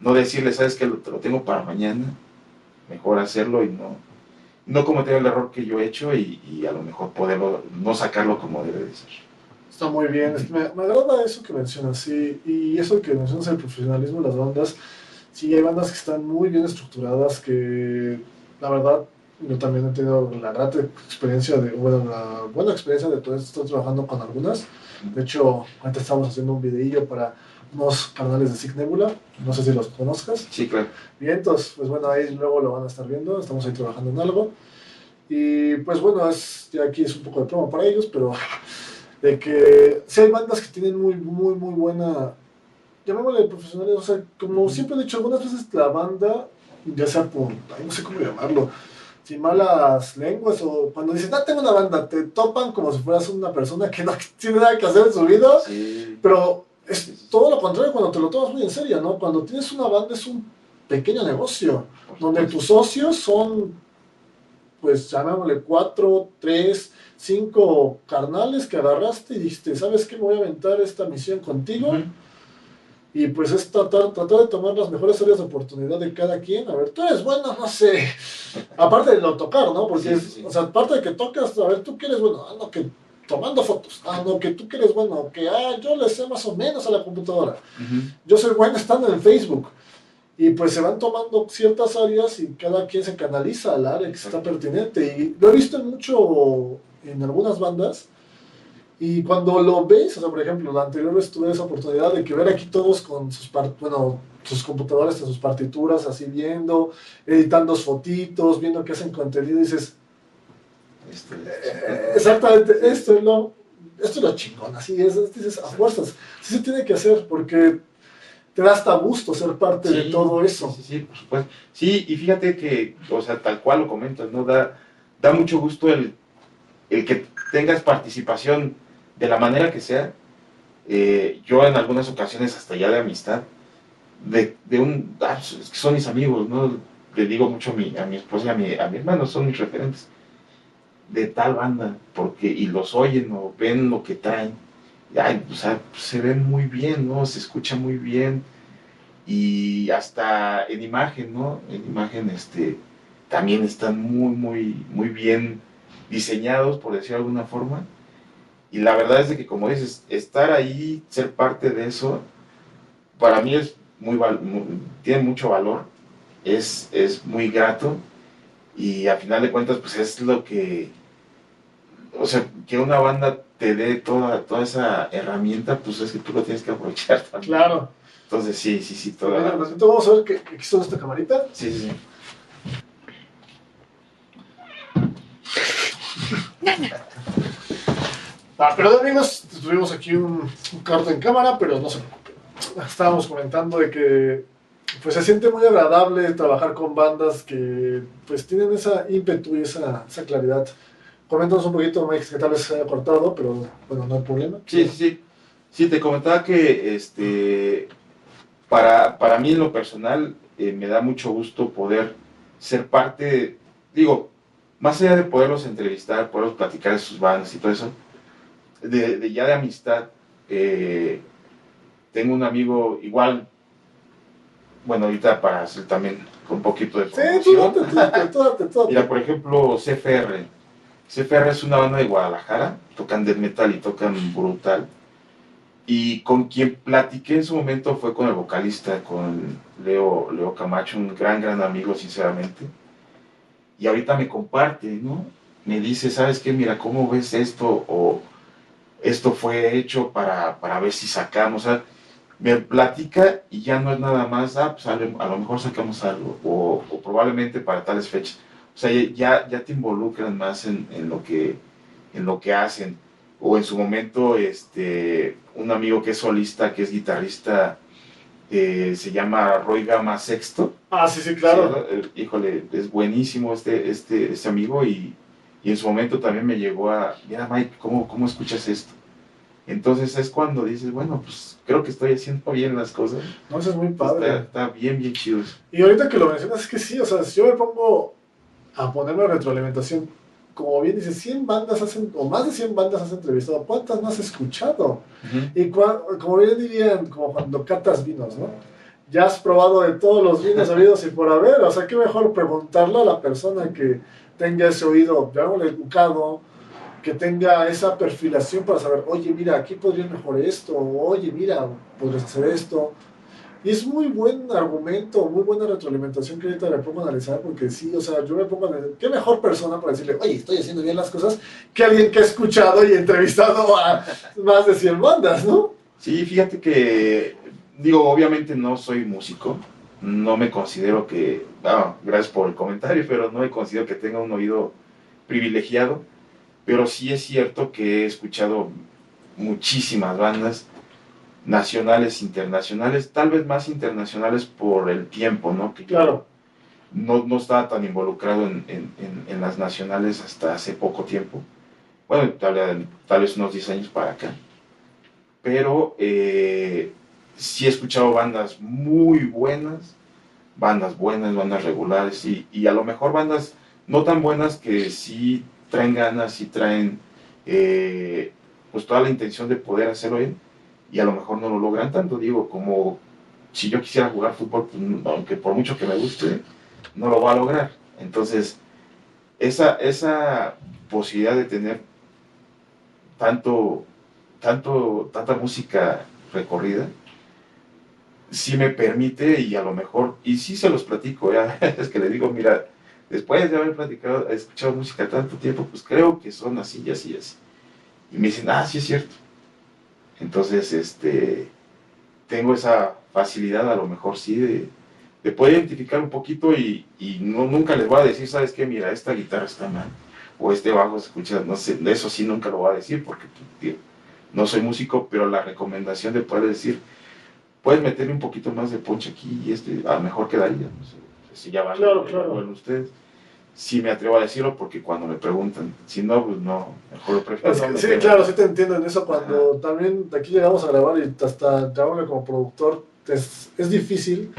S2: No decirle, sabes que lo, te lo tengo para mañana, mejor hacerlo y no, no cometer el error que yo he hecho y, y a lo mejor poderlo, no sacarlo como debe de ser.
S1: Está muy bien. Me, me, agrada eso que mencionas, sí. Y eso que mencionas el profesionalismo de las bandas. Sí, hay bandas que están muy bien estructuradas, que la verdad yo también he tenido la grata experiencia de, bueno, la buena experiencia de todo esto, estoy trabajando con algunas. De hecho, antes estábamos haciendo un videillo para unos canales de Sig Nebula, no sé si los conozcas.
S2: Sí, claro.
S1: Bien, entonces, pues bueno, ahí luego lo van a estar viendo, estamos ahí trabajando en algo. Y pues bueno, es, ya aquí es un poco de promo para ellos, pero de que sí hay bandas que tienen muy, muy, muy buena, llamémosle profesionales, o sea, como siempre he dicho, algunas veces la banda, ya sea por, ay, no sé cómo llamarlo, sin malas lenguas o cuando dices, no, tengo una banda, te topan como si fueras una persona que no tiene nada que hacer en su vida,
S2: Sí.
S1: pero es todo lo contrario cuando te lo tomas muy en serio, ¿no? Cuando tienes una banda es un pequeño negocio, donde tus socios son, pues llamémosle cuatro, tres, cinco carnales que agarraste y dijiste, ¿sabes qué? Me voy a aventar esta misión contigo.
S2: Uh -huh.
S1: Y pues es tratar, tratar de tomar las mejores áreas de oportunidad de cada quien. A ver, tú eres bueno, no sé. Aparte de lo tocar, ¿no? Porque,
S2: Sí, sí, sí.
S1: o sea, aparte de que tocas, a ver, tú quieres bueno, ah, no, que tomando fotos, ah, no, que tú quieres bueno, que ah, yo le sé más o menos a la computadora.
S2: Uh -huh.
S1: Yo soy bueno estando en Facebook. Y pues se van tomando ciertas áreas y cada quien se canaliza al área que está pertinente. Y lo he visto en mucho en algunas bandas. Y cuando lo ves, o sea, por ejemplo, la anterior vez tuve esa oportunidad de que ver aquí todos con sus, bueno, sus computadores, sus partituras, así viendo, editando fotitos, viendo que hacen contenido, y dices,
S2: Este,
S1: eh, exactamente, esto es lo, esto es lo chingón, así es, dices, a fuerzas, sí se tiene que hacer, porque te da hasta gusto ser parte
S2: sí,
S1: de todo eso.
S2: Sí, sí, por supuesto. Sí, y fíjate que, o sea, tal cual lo comentas, ¿no? Da, da mucho gusto el, el que tengas participación de la manera que sea, eh, yo en algunas ocasiones hasta ya de amistad, de, de un, ah, es que son mis amigos, ¿no? Le digo mucho a mi, a mi esposa y a mi, a mi hermano, son mis referentes, de tal banda, porque, y los oyen o ven lo que traen, o sea, se ven muy bien, ¿no? Se escucha muy bien, y hasta en imagen, ¿no? En imagen, este, también están muy, muy, muy bien diseñados, por decir de alguna forma. Y la verdad es de que, como dices, estar ahí, ser parte de eso, para mí es muy, tiene mucho valor, es, es muy grato y a final de cuentas, pues es lo que, o sea, que una banda te dé toda, toda esa herramienta, pues es que tú lo tienes que aprovechar
S1: también. Claro.
S2: Entonces, sí, sí, sí, toda.
S1: Entonces, vamos a ver qué, qué son esta camarita.
S2: Sí, sí, sí.
S1: Ah, perdón amigos, tuvimos aquí un, un en cámara, pero no se preocupen. Estábamos comentando de que pues se siente muy agradable trabajar con bandas que pues tienen esa ímpetu y esa, esa claridad. Coméntanos un poquito, Mike, que tal vez se haya cortado, pero bueno, no hay problema.
S2: Sí, sí, sí. Sí, te comentaba que este, para, para mí en lo personal eh, me da mucho gusto poder ser parte, digo, más allá de poderlos entrevistar, poderlos platicar de sus bandas y todo eso, de, ya de amistad, eh, tengo un amigo igual bueno, ahorita para hacer también un poquito de promoción. Sí, Mira, por ejemplo, CFR. CFR es una banda de Guadalajara, tocan death metal y tocan brutal. Y con quien platiqué en su momento fue con el vocalista, con Leo, Leo Camacho, un gran, gran amigo, sinceramente. Y ahorita me comparte, ¿no? Me dice, ¿sabes qué? Mira, ¿cómo ves esto? O esto fue hecho para, para ver si sacamos. O sea, me platica y ya no es nada más, ah, pues a lo mejor sacamos algo, o, probablemente para tales fechas. O sea, ya, ya te involucran más en, en, lo que, en lo que hacen. O en su momento, este, un amigo que es solista, que es guitarrista, eh, se llama Roy Gama Sexto.
S1: Ah, sí, sí, claro.
S2: Eh, híjole, es buenísimo este, este, este amigo y, y, en su momento también me llegó a, mira Mike, ¿cómo, cómo escuchas esto? Entonces es cuando dices, bueno, pues creo que estoy haciendo bien las cosas.
S1: No, eso es muy padre.
S2: Está, bien, bien chido.
S1: Y ahorita que lo mencionas, es que sí, o sea, si yo me pongo a ponerme retroalimentación, como bien dices, 100 bandas hacen, o más de 100 bandas has entrevistado, ¿cuántas no has escuchado? Y como bien dirían, como cuando catas vinos, ¿no? Ya has probado de todos los vinos habidos y por haber, o sea, qué mejor preguntarle a la persona que tenga ese oído, educado, que tenga esa perfilación para saber, oye, mira, aquí podría mejorar esto, oye, mira, podrías hacer esto. Y es muy buen argumento, muy buena retroalimentación que ahorita le pongo a analizar, porque sí, o sea, yo me pongo a analizar, qué mejor persona para decirle, oye, estoy haciendo bien las cosas, que alguien que ha escuchado y entrevistado a más de 100 bandas, ¿no?
S2: Sí, fíjate que, digo, obviamente no soy músico, no me considero que, ah, gracias por el comentario, pero no me considero que tenga un oído privilegiado pero sí es cierto que he escuchado muchísimas bandas nacionales, internacionales, tal vez más internacionales por el tiempo, ¿no? Que
S1: claro.
S2: No, no estaba tan involucrado en, en, en, las nacionales hasta hace poco tiempo. Bueno, tal, tal vez unos 10 años para acá. Pero eh, sí he escuchado bandas muy buenas, bandas buenas, bandas regulares y, y a lo mejor bandas no tan buenas que sí traen ganas y traen eh, pues toda la intención de poder hacerlo bien y a lo mejor no lo logran tanto, digo, como si yo quisiera jugar fútbol, pues, aunque por mucho que me guste, no lo va a lograr. Entonces, esa, esa posibilidad de tener tanto, tanto, tanta música recorrida, sí me permite y a lo mejor, y sí se los platico, ya, es que le digo, mira, después de haber platicado, escuchado música tanto tiempo, pues creo que son así y así y así. Y me dicen, ah, sí es cierto. Entonces, este, tengo esa facilidad a lo mejor sí de, de poder identificar un poquito y, y, no, nunca les voy a decir, ¿sabes qué? Mira, esta guitarra está mal, o este bajo se escucha, no sé, eso sí nunca lo voy a decir porque pues, no soy músico, pero la recomendación de poder decir, puedes meterle un poquito más de ponche aquí y este, a lo mejor quedaría, no sé si ya van
S1: claro, claro.
S2: ustedes. Sí me atrevo a decirlo porque cuando me preguntan, si no, pues no, mejor lo prefiero.
S1: sí, claro, sí te entiendo en eso. Cuando también de aquí llegamos a grabar y hasta te hablo como productor, es, es difícil.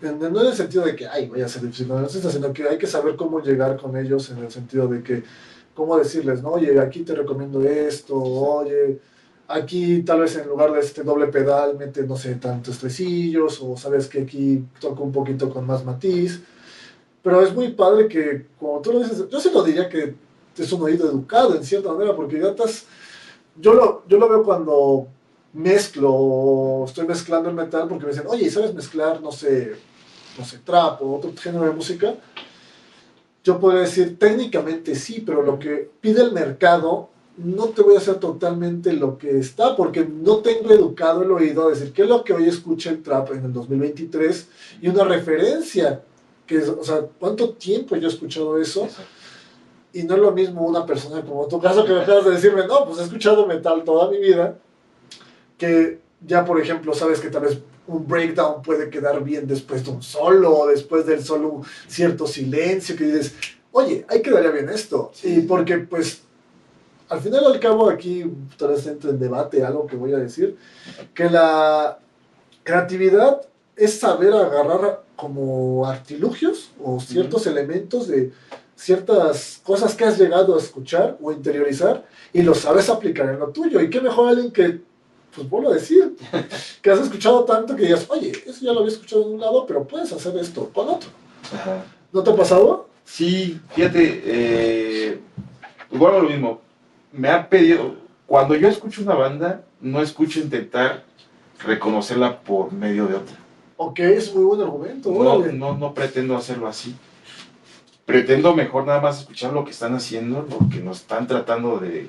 S1: no en el sentido de que, ay, voy a ser difícil, no, sino que hay que saber cómo llegar con ellos en el sentido de que, cómo decirles, no, oye, aquí te recomiendo esto, oye, Aquí tal vez en lugar de este doble pedal mete, no sé, tantos tresillos o sabes que aquí toca un poquito con más matiz. Pero es muy padre que, como tú lo dices, yo se lo diría que es un oído educado en cierta manera, porque ya estás, yo lo, yo lo veo cuando mezclo, estoy mezclando el metal, porque me dicen, oye, ¿sabes mezclar, no sé, no sé, trap o otro género de música? Yo podría decir, técnicamente sí, pero lo que pide el mercado, no te voy a hacer totalmente lo que está, porque no tengo educado el oído a decir qué es lo que hoy escucha el trap en el 2023 y una referencia, que es, o sea, ¿cuánto tiempo yo he escuchado eso? Y no es lo mismo una persona como tu caso que me acabas de decirme, no, pues he escuchado metal toda mi vida, que ya por ejemplo sabes que tal vez un breakdown puede quedar bien después de un solo, o después del solo cierto silencio, que dices, oye, ahí quedaría bien esto. Y porque pues al final al cabo aquí tal vez entre en debate algo que voy a decir, que la creatividad es saber agarrar como artilugios o ciertos elementos de ciertas cosas que has llegado a escuchar o interiorizar y lo sabes aplicar en lo tuyo. Y qué mejor alguien que pues vuelvo a decir, que has escuchado tanto que digas, oye, eso ya lo había escuchado en un lado, pero puedes hacer esto con otro. ¿No te ha pasado?
S2: Sí, fíjate, eh, igual lo mismo. Me ha pedido, cuando yo escucho una banda, no escucho intentar reconocerla por medio de otra.
S1: Ok, es muy buen argumento.
S2: No, no, no pretendo hacerlo así. Pretendo mejor nada más escuchar lo que están haciendo, lo que nos están tratando de,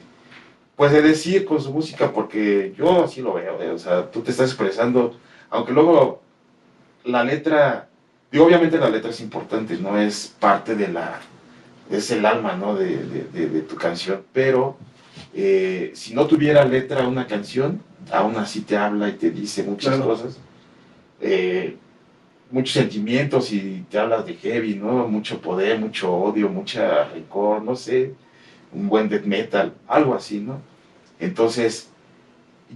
S2: pues de decir con su música, porque yo así lo veo, ¿eh? o sea, tú te estás expresando, aunque luego la letra, digo, obviamente la letra es importante, no es parte de la, es el alma, ¿no? De, de, tu canción, pero eh, si no tuviera letra una canción, aún así te habla y te dice muchas cosas, eh, muchos sentimientos y te hablas de heavy, ¿no? Mucho poder, mucho odio, mucha rencor, no sé, un buen death metal, algo así, ¿no? Entonces,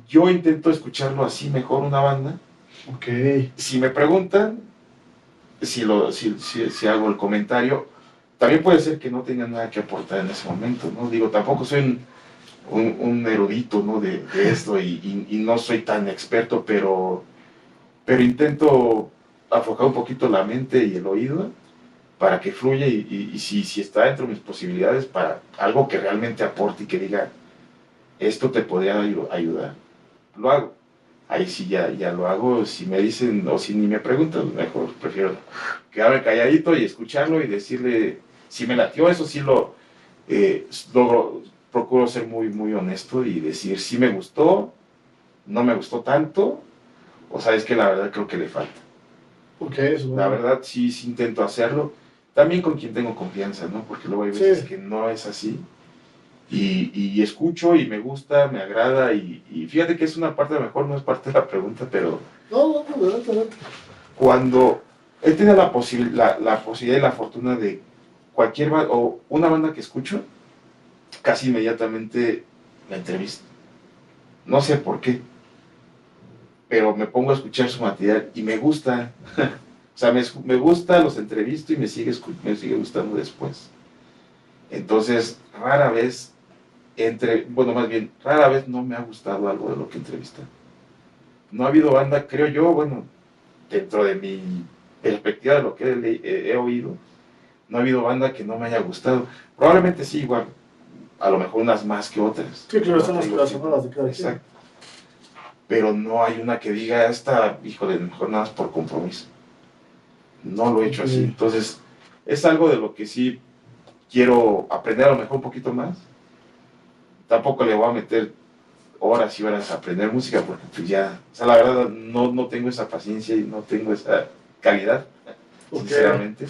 S2: yo intento escucharlo así mejor una banda.
S1: Ok.
S2: Si me preguntan, si, lo, si, si, hago el comentario, también puede ser que no tenga nada que aportar en ese momento, ¿no? Digo, tampoco soy un, un, erudito, ¿no? De, esto y, no soy tan experto, pero, pero intento aflojar un poquito la mente y el oído para que fluya y, si, si está dentro de mis posibilidades para algo que realmente aporte y que diga, esto te podría ayudar. Lo hago. Ahí sí ya, ya lo hago. Si me dicen o si ni me preguntan, mejor prefiero quedarme calladito y escucharlo y decirle si me latió, eso sí lo eh, procuro ser muy, muy honesto y decir si me gustó, no me gustó tanto, o sabes que la verdad creo que le falta.
S1: Okay,
S2: La verdad sí, sí intento hacerlo. También con quien tengo confianza, ¿no? Porque luego hay veces que no es así. Y, y, escucho y me gusta, me agrada. Y, y, fíjate que es una parte, a lo mejor no es parte de la pregunta, pero.
S1: No, no, no, no, no.
S2: Cuando he tenido la, la, la, posibilidad y la fortuna de cualquier o una banda que escucho, casi inmediatamente la entrevisto. No sé por qué, pero me pongo a escuchar su material y me gusta. o sea, me, me, gusta, los entrevisto y me sigue, me sigue gustando después. Entonces, rara vez, entre, bueno, más bien, rara vez no me ha gustado algo de lo que entrevista. No ha habido banda, creo yo, bueno, dentro de mi perspectiva de lo que he oído, no ha habido banda que no me haya gustado. Probablemente sí, igual, a lo mejor unas más que otras.
S1: Sí, claro, están las de cada
S2: Exacto. Pero no hay una que diga, esta, híjole, mejor nada más por compromiso. No lo he hecho así. Entonces, es algo de lo que sí quiero aprender a lo mejor un poquito más. Tampoco le voy a meter horas y horas a aprender música porque pues ya, o sea, la verdad no, no tengo esa paciencia y no tengo esa calidad, sinceramente.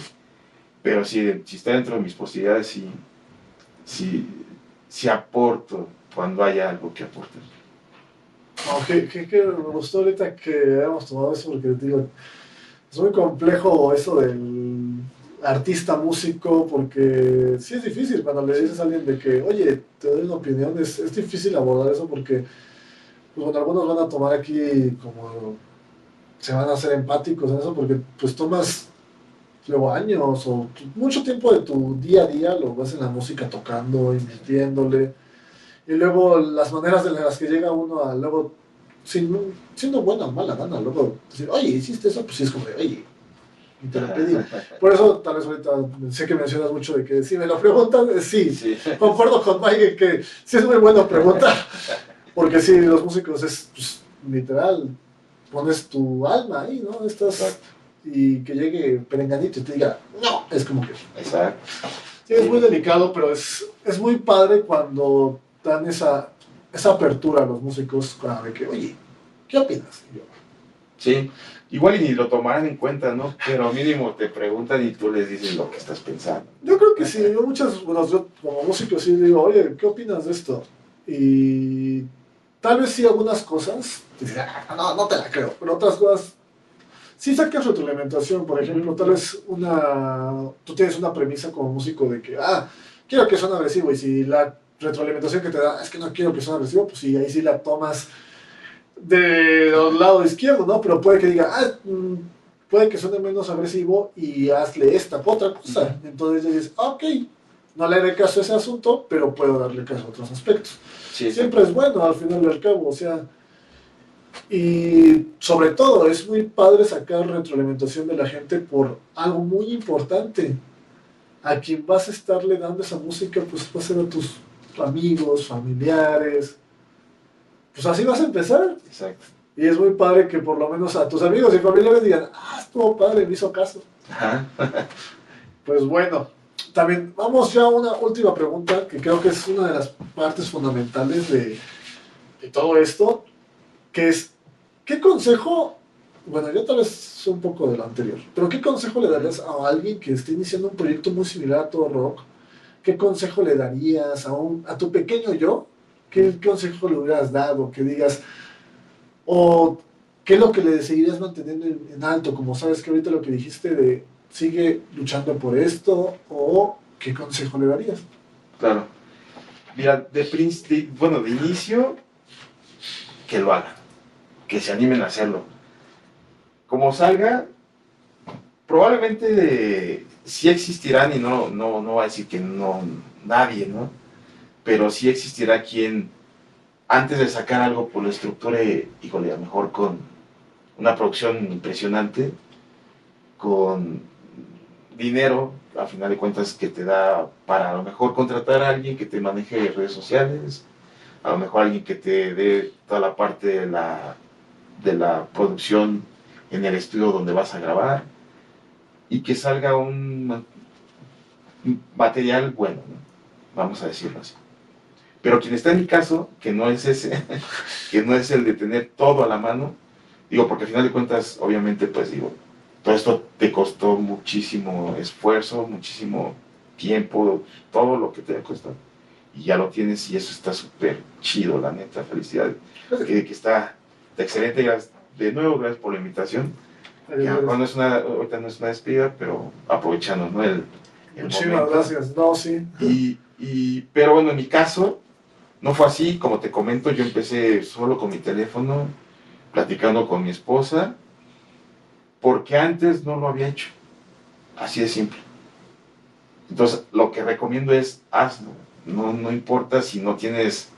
S2: Pero si, si está dentro de mis posibilidades, sí, sí, sí aporto cuando haya algo que aportar.
S1: Aunque que, que, me gustó ahorita que hayamos tomado eso porque digo, es muy complejo eso del artista, músico, porque sí es difícil cuando le dices a alguien de que, oye, te doy una opinión, es, es difícil abordar eso porque pues, bueno, algunos van a tomar aquí como se van a hacer empáticos en eso porque pues tomas luego años o mucho tiempo de tu día a día lo vas en la música tocando, invirtiéndole y luego las maneras de las que llega uno a luego sin, siendo buena o mala gana, luego decir, oye, hiciste eso, pues sí es como de, oye, y te la pedí. Por eso, tal vez ahorita sé que mencionas mucho de que si me lo preguntan, eh, sí,
S2: Sí.
S1: concuerdo con Mike en que sí es muy bueno preguntar, porque sí, los músicos es pues, literal, pones tu alma ahí, ¿no? Estás y que llegue Perenganito y te diga, no, es como que...
S2: Exacto.
S1: Sí, es muy delicado, pero es, es muy padre cuando dan esa, esa apertura a los músicos para de que, oye, ¿qué opinas? Y yo,
S2: Sí. Igual y ni lo tomarán en cuenta, ¿no? Pero mínimo te preguntan y tú les dices lo que estás pensando.
S1: Yo creo que sí, yo muchas, bueno, yo como músico sí digo, oye, ¿qué opinas de esto? Y tal vez sí algunas cosas, dices, "Ah, no, no te la creo, pero otras cosas, sí sacas retroalimentación, por ejemplo, tal vez una, tú tienes una premisa como músico de que, ah, quiero que suene agresivo, y si la retroalimentación que te da es que no quiero que suene agresivo, pues sí, ahí sí la tomas del lado izquierdo, ¿no? Pero puede que diga, ah, mm, puede que suene menos agresivo y hazle esta otra cosa. Entonces ya dices, ok, no le haré caso a ese asunto, pero puedo darle caso a otros aspectos.
S2: Sí,
S1: Siempre es bueno al final del cabo, o sea, y sobre todo es muy padre sacar retroalimentación de la gente por algo muy importante. A quien vas a estarle dando esa música, pues va a ser a tus amigos, familiares. Pues así vas a empezar.
S2: Exacto.
S1: Y es muy padre que por lo menos a tus amigos y familiares digan, ah, estuvo padre, me hizo caso.
S2: Ajá.
S1: Pues bueno, también vamos ya a una última pregunta que creo que es una de las partes fundamentales de, de todo esto, que es, ¿qué consejo, bueno, yo tal vez un poco de lo anterior, pero qué consejo le darías a alguien que esté iniciando un proyecto muy similar a todo rock? ¿Qué consejo le darías a, un, a tu pequeño yo? ¿Qué, consejo le hubieras dado? Que digas, o qué es lo que le seguirías manteniendo en, alto, como sabes que ahorita lo que dijiste de sigue luchando por esto, o qué consejo le darías.
S2: Claro. Mira, de, de- bueno, de inicio, que lo hagan, que se animen a hacerlo. Como salga, probablemente sí existirán, y no, no, no va a decir que no nadie, ¿no? Pero sí existirá quien, antes de sacar algo, por la estructura, híjole, a lo mejor con una producción impresionante, con dinero, a final de cuentas, que te da para a lo mejor contratar a alguien que te maneje redes sociales, a lo mejor alguien que te dé toda la parte de la, de la producción en el estudio donde vas a grabar y que salga un, ma- un material bueno, ¿no? vamos a decirlo así. Pero quien está en mi caso, que no es ese, que no es el de tener todo a la mano, digo, porque al final de cuentas, obviamente, pues digo, todo esto te costó muchísimo esfuerzo, muchísimo tiempo, todo lo que te ha costado. Y ya lo tienes y eso está súper chido, la neta, felicidades. Que, que está excelente, gracias. De nuevo, gracias por la invitación. Que a lo mejor no es una, ahorita no es una despedida, pero aprovechando, ¿no? El, el
S1: Muchísimas
S2: momento.
S1: gracias. No, sí.
S2: Y, y- pero bueno, en mi caso, no fue así, como te comento, yo empecé solo con mi teléfono, platicando con mi esposa, porque antes no lo había hecho. Así de simple. Entonces, lo que recomiendo es hazlo. No, no importa si no tienes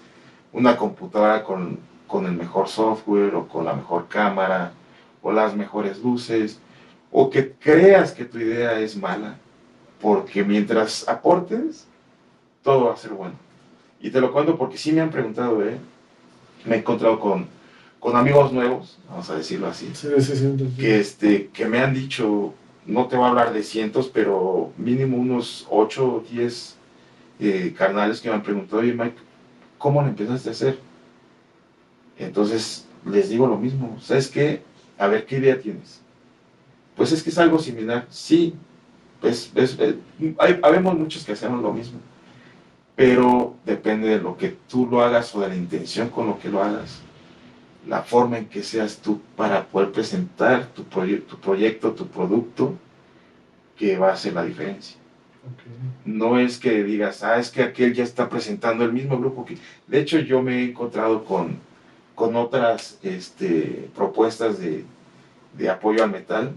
S2: una computadora con, con el mejor software o con la mejor cámara o las mejores luces o que creas que tu idea es mala, porque mientras aportes, todo va a ser bueno. Y te lo cuento porque sí me han preguntado, ¿eh? Me he encontrado con, con amigos nuevos, vamos a decirlo así,
S1: Sí, sí, sí.
S2: que, este, que me han dicho, no te voy a hablar de cientos, pero mínimo unos 8 o 10 eh, carnales que me han preguntado, oye Mike, ¿cómo lo empezaste a hacer? Entonces les digo lo mismo, ¿sabes qué? A ver, ¿qué idea tienes? Pues es que es algo similar, sí, pues, es- es- hay, habemos muchos que hacemos lo mismo, pero depende de lo que tú lo hagas o de la intención con lo que lo hagas la forma en que seas tú para poder presentar tu, proye- tu proyecto, tu producto, que va a hacer la diferencia. No es que digas, ah, es que aquel ya está presentando el mismo grupo que... De hecho, yo me he encontrado con, con otras este, propuestas de, apoyo al metal,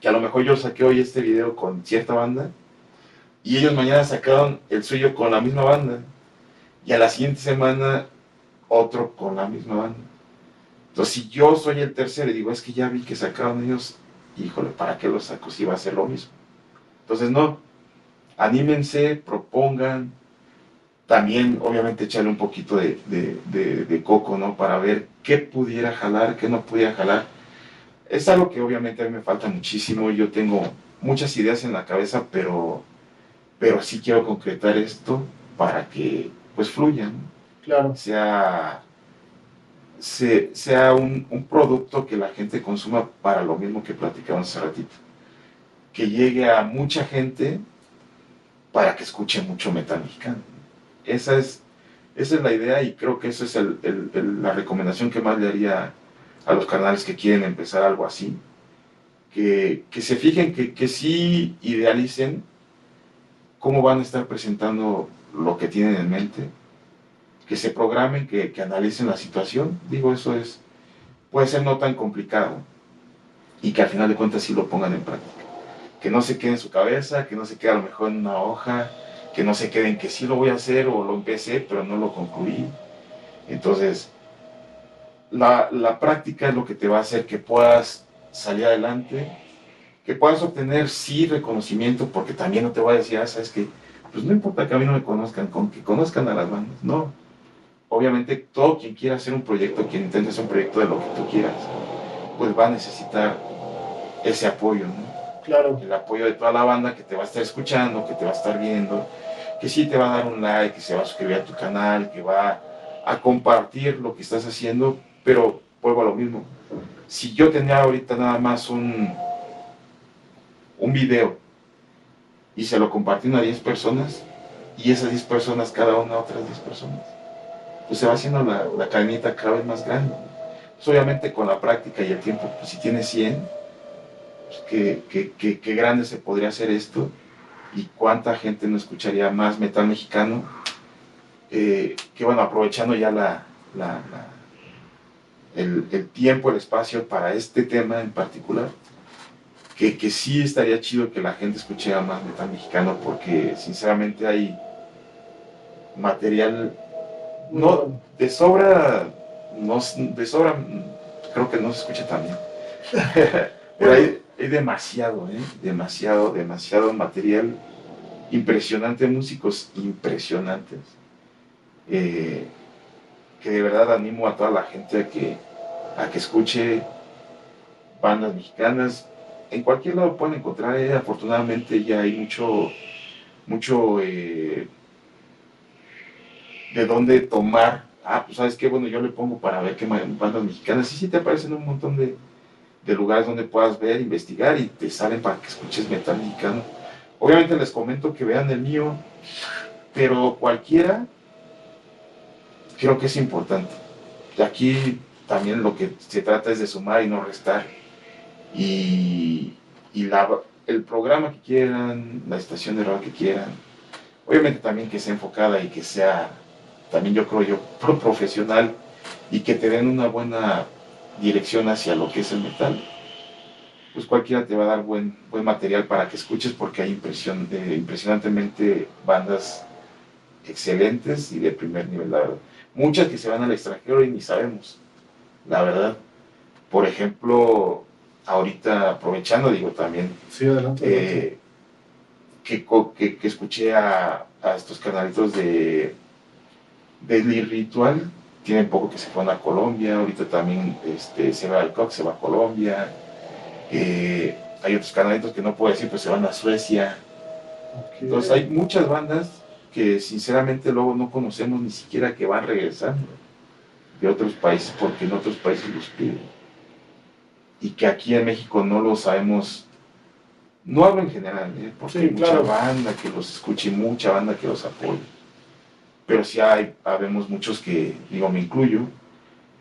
S2: que a lo mejor yo saqué hoy este video con cierta banda, y ellos mañana sacaron el suyo con la misma banda, y a la siguiente semana otro con la misma banda. Entonces, si yo soy el tercero y digo, es que ya vi que sacaron ellos híjole, ¿para qué lo saco si va a ser lo mismo? Entonces, no, anímense, propongan, también obviamente echarle un poquito de, de, coco, ¿no? Para ver qué pudiera jalar, qué no pudiera jalar. Es algo que obviamente a mí me falta muchísimo, yo tengo muchas ideas en la cabeza, pero, pero sí quiero concretar esto para que pues fluya,
S1: Claro.
S2: Sea, sea un, un, producto que la gente consuma para lo mismo que platicamos hace ratito. Que llegue a mucha gente para que escuche mucho metal mexicano. Esa es, esa es la idea y creo que esa es la recomendación que más le haría a los canales que quieren empezar algo así. Que, se fijen, que, que sí idealicen cómo van a estar presentando lo que tienen en mente, que se programen, que, que, analicen la situación. Digo, eso es, puede ser no tan complicado y que al final de cuentas sí lo pongan en práctica. Que no se quede en su cabeza, que no se quede a lo mejor en una hoja, que no se queden que sí lo voy a hacer o lo empecé, pero no lo concluí. Entonces, la, la, práctica es lo que te va a hacer que puedas salir adelante, que puedas obtener sí reconocimiento, porque también no te voy a decir, ah, sabes que, pues no importa que a mí no me conozcan, con que conozcan a las bandas, no. Obviamente, todo quien quiera hacer un proyecto, quien intente hacer un proyecto de lo que tú quieras, pues va a necesitar ese apoyo, ¿no?
S1: Claro.
S2: El apoyo de toda la banda que te va a estar escuchando, que te va a estar viendo, que sí te va a dar un like, que se va a suscribir a tu canal, que va a compartir lo que estás haciendo, pero vuelvo a lo mismo. Si yo tenía ahorita nada más un, un video y se lo compartí a 10 personas, y esas 10 personas, cada una otras 10 personas, pues se va haciendo la, la cadenita cada vez más grande. Pues obviamente con la práctica y el tiempo, pues si tienes 100, pues qué, qué, qué grande se podría hacer esto y cuánta gente no escucharía más metal mexicano, eh, que bueno, aprovechando ya la, la, el, el, tiempo, el espacio para este tema en particular, que, que sí estaría chido que la gente escuchara más metal mexicano, porque sinceramente hay material, no, de sobra, no, de sobra, creo que no se escucha tan bien. Pero hay, hay demasiado, ¿eh? demasiado, demasiado material impresionante, músicos impresionantes. Eh, que de verdad animo a toda la gente a que, a que escuche bandas mexicanas. En cualquier lado pueden encontrar, eh, afortunadamente ya hay mucho, mucho eh, de dónde tomar. Ah, pues sabes qué, bueno, yo le pongo para ver qué bandas mexicanas. Sí, sí, te aparecen un montón de, de lugares donde puedas ver, investigar y te salen para que escuches metal mexicano. Obviamente les comento que vean el mío, pero cualquiera creo que es importante. Y aquí también lo que se trata es de sumar y no restar. Y, y la, el programa que quieran, la estación de radio que quieran, obviamente también que sea enfocada y que sea, también yo creo yo, profesional y que te den una buena dirección hacia lo que es el metal, pues cualquiera te va a dar buen, buen material para que escuches porque hay impresión de, impresionantemente bandas excelentes y de primer nivel, la verdad. Muchas que se van al extranjero y ni sabemos, la verdad. Por ejemplo, ahorita aprovechando, digo también,
S1: sí, adelante,
S2: eh, que, que, que, escuché a, a, estos canalitos de Deadly Ritual, tienen poco que se fueron a Colombia, ahorita también este, se va al Cox, se va a Colombia, eh, hay otros canalitos que no puedo decir, pues se van a Suecia. Okay. Entonces hay muchas bandas que sinceramente luego no conocemos ni siquiera que van regresando de otros países porque en otros países los piden. Y que aquí en México no lo sabemos, no hablo en general, ¿eh? porque sí, hay mucha claro. banda que los escuche, mucha banda que los apoye pero sí hay, habemos muchos que, digo, me incluyo,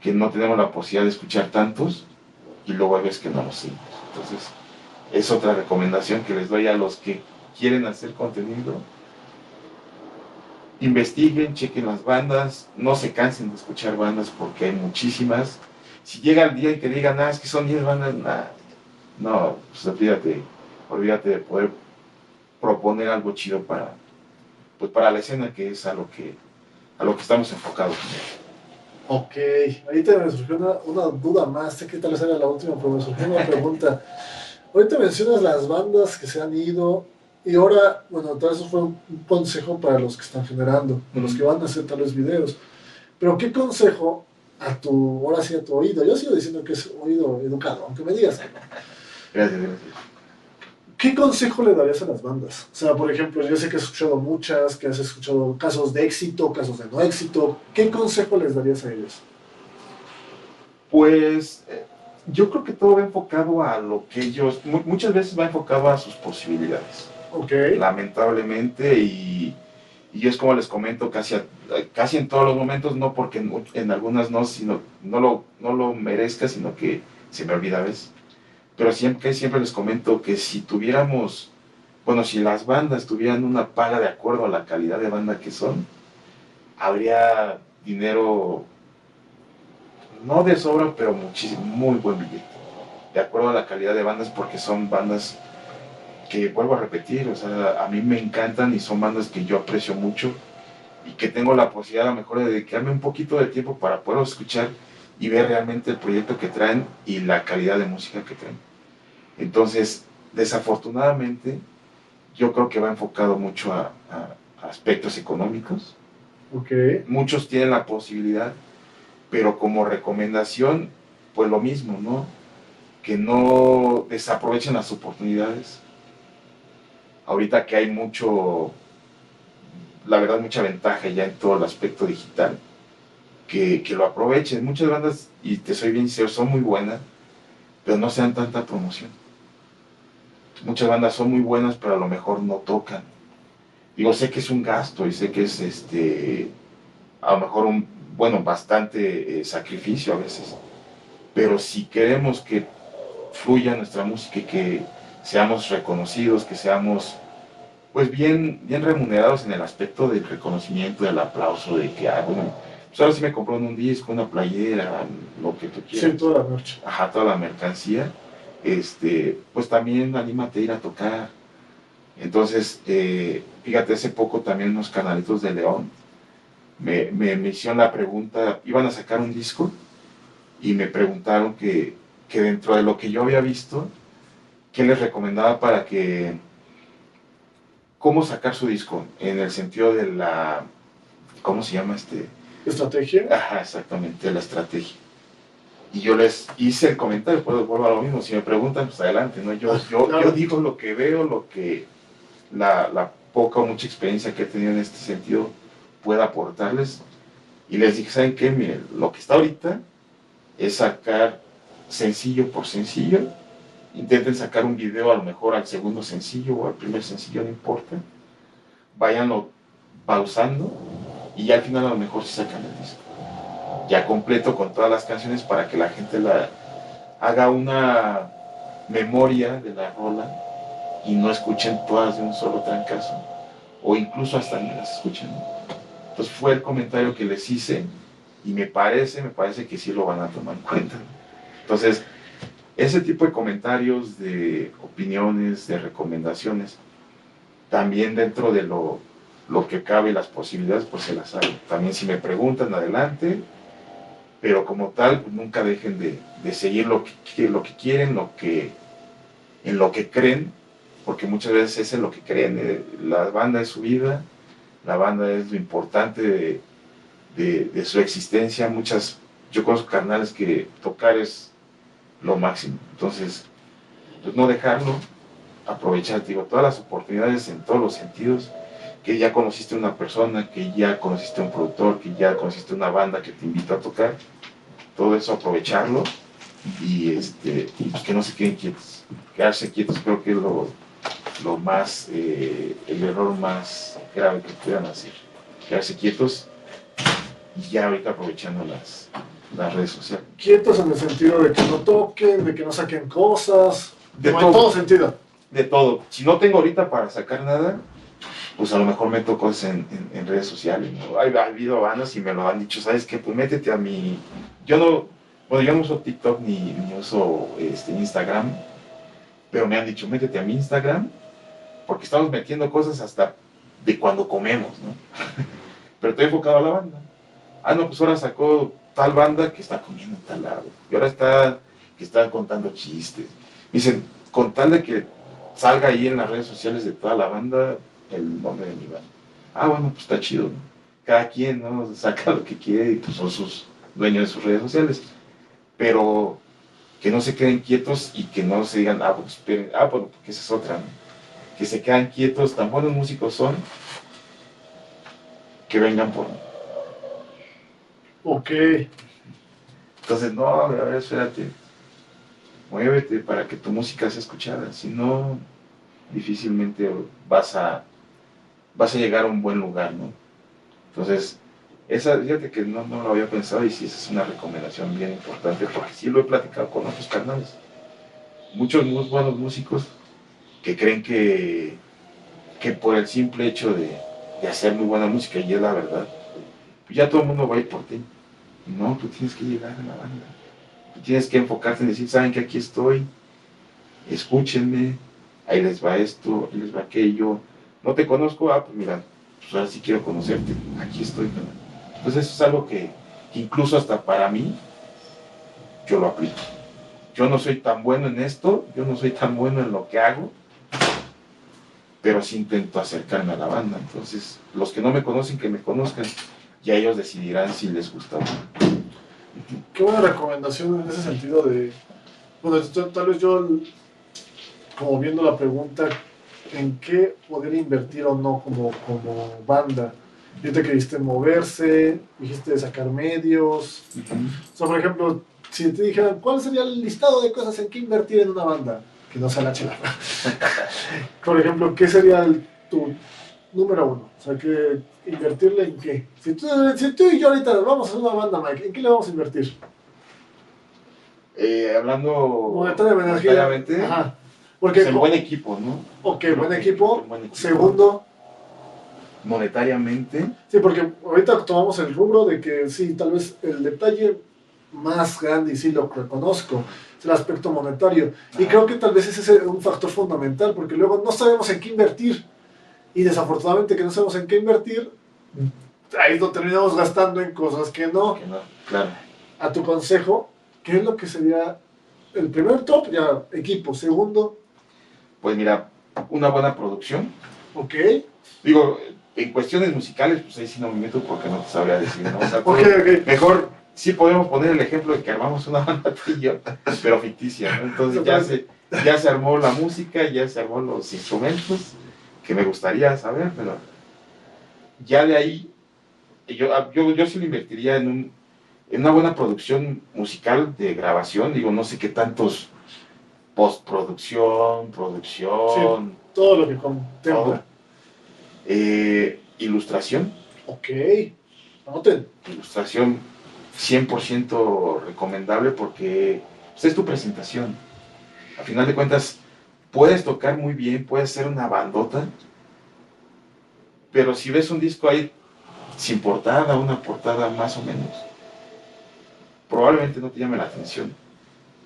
S2: que no tenemos la posibilidad de escuchar tantos y luego hay veces que no los seguimos. Entonces, es otra recomendación que les doy a los que quieren hacer contenido. Investiguen, chequen las bandas, no se cansen de escuchar bandas porque hay muchísimas. Si llega el día en que digan, ah, es que son 10 bandas, nah, no, pues olvídate, olvídate de poder proponer algo chido para, pues para la escena que es a lo que, a lo que estamos enfocados.
S1: Ok, ahorita me surgió una, una duda más, sé que tal vez era la última, pero me surgió una pregunta. ahorita mencionas las bandas que se han ido y ahora, bueno, tal vez eso fue un consejo para los que están generando, para los que van a hacer tal vez videos. Pero ¿qué consejo a tu, ahora sí a tu oído? Yo sigo diciendo que es oído educado, aunque me digas.
S2: Gracias, gracias.
S1: ¿Qué consejo le darías a las bandas? O sea, por ejemplo, yo sé que has escuchado muchas, que has escuchado casos de éxito, casos de no éxito. ¿Qué consejo les darías a ellos?
S2: Pues eh, yo creo que todo va enfocado a lo que ellos, mu- muchas veces va enfocado a sus posibilidades.
S1: Ok.
S2: lamentablemente y, y es como les comento casi, a- casi en todos los momentos, no porque en, en algunas no, sino no lo, no lo merezca, sino que se me olvida a veces. Pero siempre, siempre les comento que si tuviéramos, bueno, si las bandas tuvieran una paga de acuerdo a la calidad de banda que son, habría dinero, no de sobra, pero muchísimo, muy buen billete. De acuerdo a la calidad de bandas, porque son bandas que vuelvo a repetir, o sea, a mí me encantan y son bandas que yo aprecio mucho y que tengo la posibilidad a lo mejor de dedicarme un poquito de tiempo para poder escuchar y ver realmente el proyecto que traen y la calidad de música que traen. Entonces, desafortunadamente, yo creo que va enfocado mucho a, a aspectos económicos. Muchos tienen la posibilidad, pero como recomendación, pues lo mismo, ¿no? Que no desaprovechen las oportunidades ahorita que hay mucho, la verdad, mucha ventaja ya en todo el aspecto digital, que, lo aprovechen. Muchas bandas, y te soy bien sincero, son muy buenas, pero no se dan tanta promoción. Muchas bandas son muy buenas, pero a lo mejor no tocan. Digo, sé que es un gasto y sé que es este, a lo mejor un, bueno, bastante eh, sacrificio a veces. Pero si queremos que fluya nuestra música y que seamos reconocidos, que seamos pues bien, bien remunerados en el aspecto del reconocimiento, del aplauso, de que, ah, pues ahora sí me compró un disco, una playera, lo que tú quieras
S1: Sí, toda la noche.
S2: ajá, toda la mercancía, este, pues también anímate a ir a tocar. Entonces, eh, fíjate, hace poco también unos canalitos de León me, me, me hicieron la pregunta, iban a sacar un disco y me preguntaron que, que dentro de lo que yo había visto, ¿qué les recomendaba para que, cómo sacar su disco? En el sentido de la, ¿cómo se llama este?
S1: Estrategia.
S2: Ajá, exactamente, la estrategia. Y yo les hice el comentario, pues vuelvo a lo mismo, si me preguntan, pues adelante, ¿no? Yo, yo,
S1: Claro.
S2: yo digo lo que veo, lo que la, la poca o mucha experiencia que he tenido en este sentido pueda aportarles. Y les dije, ¿saben qué? Miren, lo que está ahorita es sacar sencillo por sencillo. Intenten sacar un video a lo mejor al segundo sencillo o al primer sencillo, no importa. Váyanlo pausando y ya al final a lo mejor se sacan el disco. Ya completo con todas las canciones para que la gente la haga una memoria de la rola y no escuchen todas de un solo trancazo o incluso hasta ni las escuchen. Entonces fue el comentario que les hice y me parece, me parece que sí lo van a tomar en cuenta. Entonces, ese tipo de comentarios, de opiniones, de recomendaciones, también dentro de lo, lo que cabe y las posibilidades, pues se las hago. También si me preguntan, adelante, pero como tal, pues, nunca dejen de, de seguir lo que, quieren, lo que, en lo que creen, porque muchas veces es en lo que creen. eh, La banda es su vida, la banda es lo importante de, de- su existencia. Muchas, yo conozco carnales que tocar es lo máximo. Entonces, pues no dejarlo, aprovechar, digo, todas las oportunidades en todos los sentidos, que ya conociste una persona, que ya conociste un productor, que ya conociste una banda que te invita a tocar, todo eso aprovecharlo y este, y pues que no se queden quietos. Quedarse quietos creo que es lo, lo más, eh, el error más grave que puedan hacer. Quedarse quietos y ya ahorita aprovechando las, las redes sociales.
S1: Quietos en el sentido de que no toquen, de que no saquen cosas.
S2: De
S1: en
S2: todo
S1: sentido.
S2: de todo. Si no tengo ahorita para sacar nada, pues a lo mejor meto cosas en, redes sociales. ¿no? Ha habido bandas y me lo han dicho, ¿sabes qué? Pues métete a mi... Yo no, bueno, yo no uso TikTok ni, uso este, Instagram, pero me han dicho, métete a mi Instagram, porque estamos metiendo cosas hasta de cuando comemos, ¿no? pero estoy enfocado a la banda. Ah, no, pues ahora sacó tal banda que está comiendo en tal lado. Y ahora está, que está contando chistes. Dicen, con tal de que salga ahí en las redes sociales de toda la banda el nombre de mi banda. Ah, bueno, pues está chido, ¿no? Cada quien, ¿no? Saca lo que quiere y pues son sus dueños de sus redes sociales. Pero que no se queden quietos y que no se digan, ah, pues esperen, ah, bueno, porque esa es otra, ¿no? Que se quedan quietos, tan buenos músicos son, que vengan por mí.
S1: Ok.
S2: Entonces, no, a ver, espérate. Muévete para que tu música sea escuchada. Si no, difícilmente vas a, vas a llegar a un buen lugar, ¿no? Entonces, esa, fíjate que no, no lo había pensado y sí, esa es una recomendación bien importante porque sí lo he platicado con otros canales. Muchos muy buenos músicos que creen que, que por el simple hecho de, de hacer muy buena música, y es la verdad, pues ya todo el mundo va a ir por ti. No, tú tienes que llegar a la banda. Tú tienes que enfocarte en decir, saben que aquí estoy, escúchenme, ahí les va esto, ahí les va aquello. No te conozco, ah, pues mira, pues ahora sí quiero conocerte, aquí estoy. Entonces eso es algo que, que incluso hasta para mí, yo lo aplico. Yo no soy tan bueno en esto, yo no soy tan bueno en lo que hago, pero sí intento acercarme a la banda. Entonces, los que no me conocen, que me conozcan, ya ellos decidirán si les gusta o no.
S1: Qué buena recomendación en ese sentido de... Bueno, tal vez yo, como viendo la pregunta, ¿en qué poder invertir o no como, como banda? Dijiste que dijiste moverse, dijiste sacar medios. O sea, por ejemplo, si te dijeran, ¿cuál sería el listado de cosas en que invertir en una banda? Que no sea la chela. por ejemplo, ¿qué sería el- tu número uno? O sea, que invertirle en qué? Si tú, si tú y yo ahorita vamos a hacer una banda, Mike, ¿en qué le vamos a invertir?
S2: Eh, hablando monetariamente,
S1: Porque,
S2: el buen equipo, ¿no?
S1: ok, buen equipo.
S2: Buen equipo.
S1: Segundo,
S2: Monetariamente,
S1: sí, porque ahorita tomamos el rubro de que sí, tal vez el detalle más grande, y sí lo reconozco, es el aspecto monetario. Y creo que tal vez ese es un factor fundamental, porque luego no sabemos en qué invertir. Y desafortunadamente que no sabemos en qué invertir, ahí lo terminamos gastando en cosas que no.
S2: que no, claro.
S1: A tu consejo, ¿qué es lo que sería el primer top? Ya, equipo. Segundo,
S2: Pues mira, una buena producción.
S1: ok.
S2: Digo, en cuestiones musicales, pues ahí sí no me meto porque no te sabría decir, ¿no? O sea, mejor sí podemos poner el ejemplo de que armamos una banda pero ficticia, ¿no? Entonces ya se, ya se armó la música, ya se armó los instrumentos, que me gustaría saber, pero ya de ahí, yo, yo, yo sí lo invertiría en, un, en una buena producción musical de grabación, digo, no sé qué tantos postproducción, producción,
S1: Todo lo que contempla.
S2: eh, ilustración,
S1: Ok. Anoten.
S2: ilustración 100% recomendable porque pues, es tu presentación. A final de cuentas, puedes tocar muy bien, puedes ser una bandota, pero si ves un disco ahí sin portada, una portada más o menos, probablemente no te llame la atención.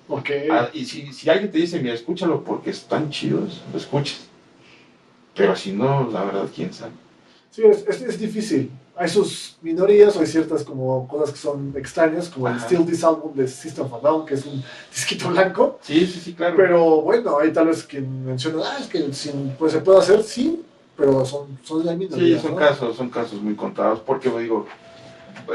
S1: Ok.
S2: Ah, y si, si alguien te dice, mira, escúchalo porque están chidos, lo escuches. Pero si no, la verdad, quién sabe.
S1: Sí, es, es, es difícil. Hay sus minorías o hay ciertas como cosas que son extrañas, como el. Still This Album de System of a Down, que es un disquito blanco.
S2: Sí, sí, sí, claro.
S1: Pero bueno, hay tal vez quien menciona, ah, es que sin- pues se puede hacer, sí, pero son, son las
S2: Sí,
S1: minorías.
S2: son
S1: ¿no?
S2: casos, son casos muy contados, porque digo,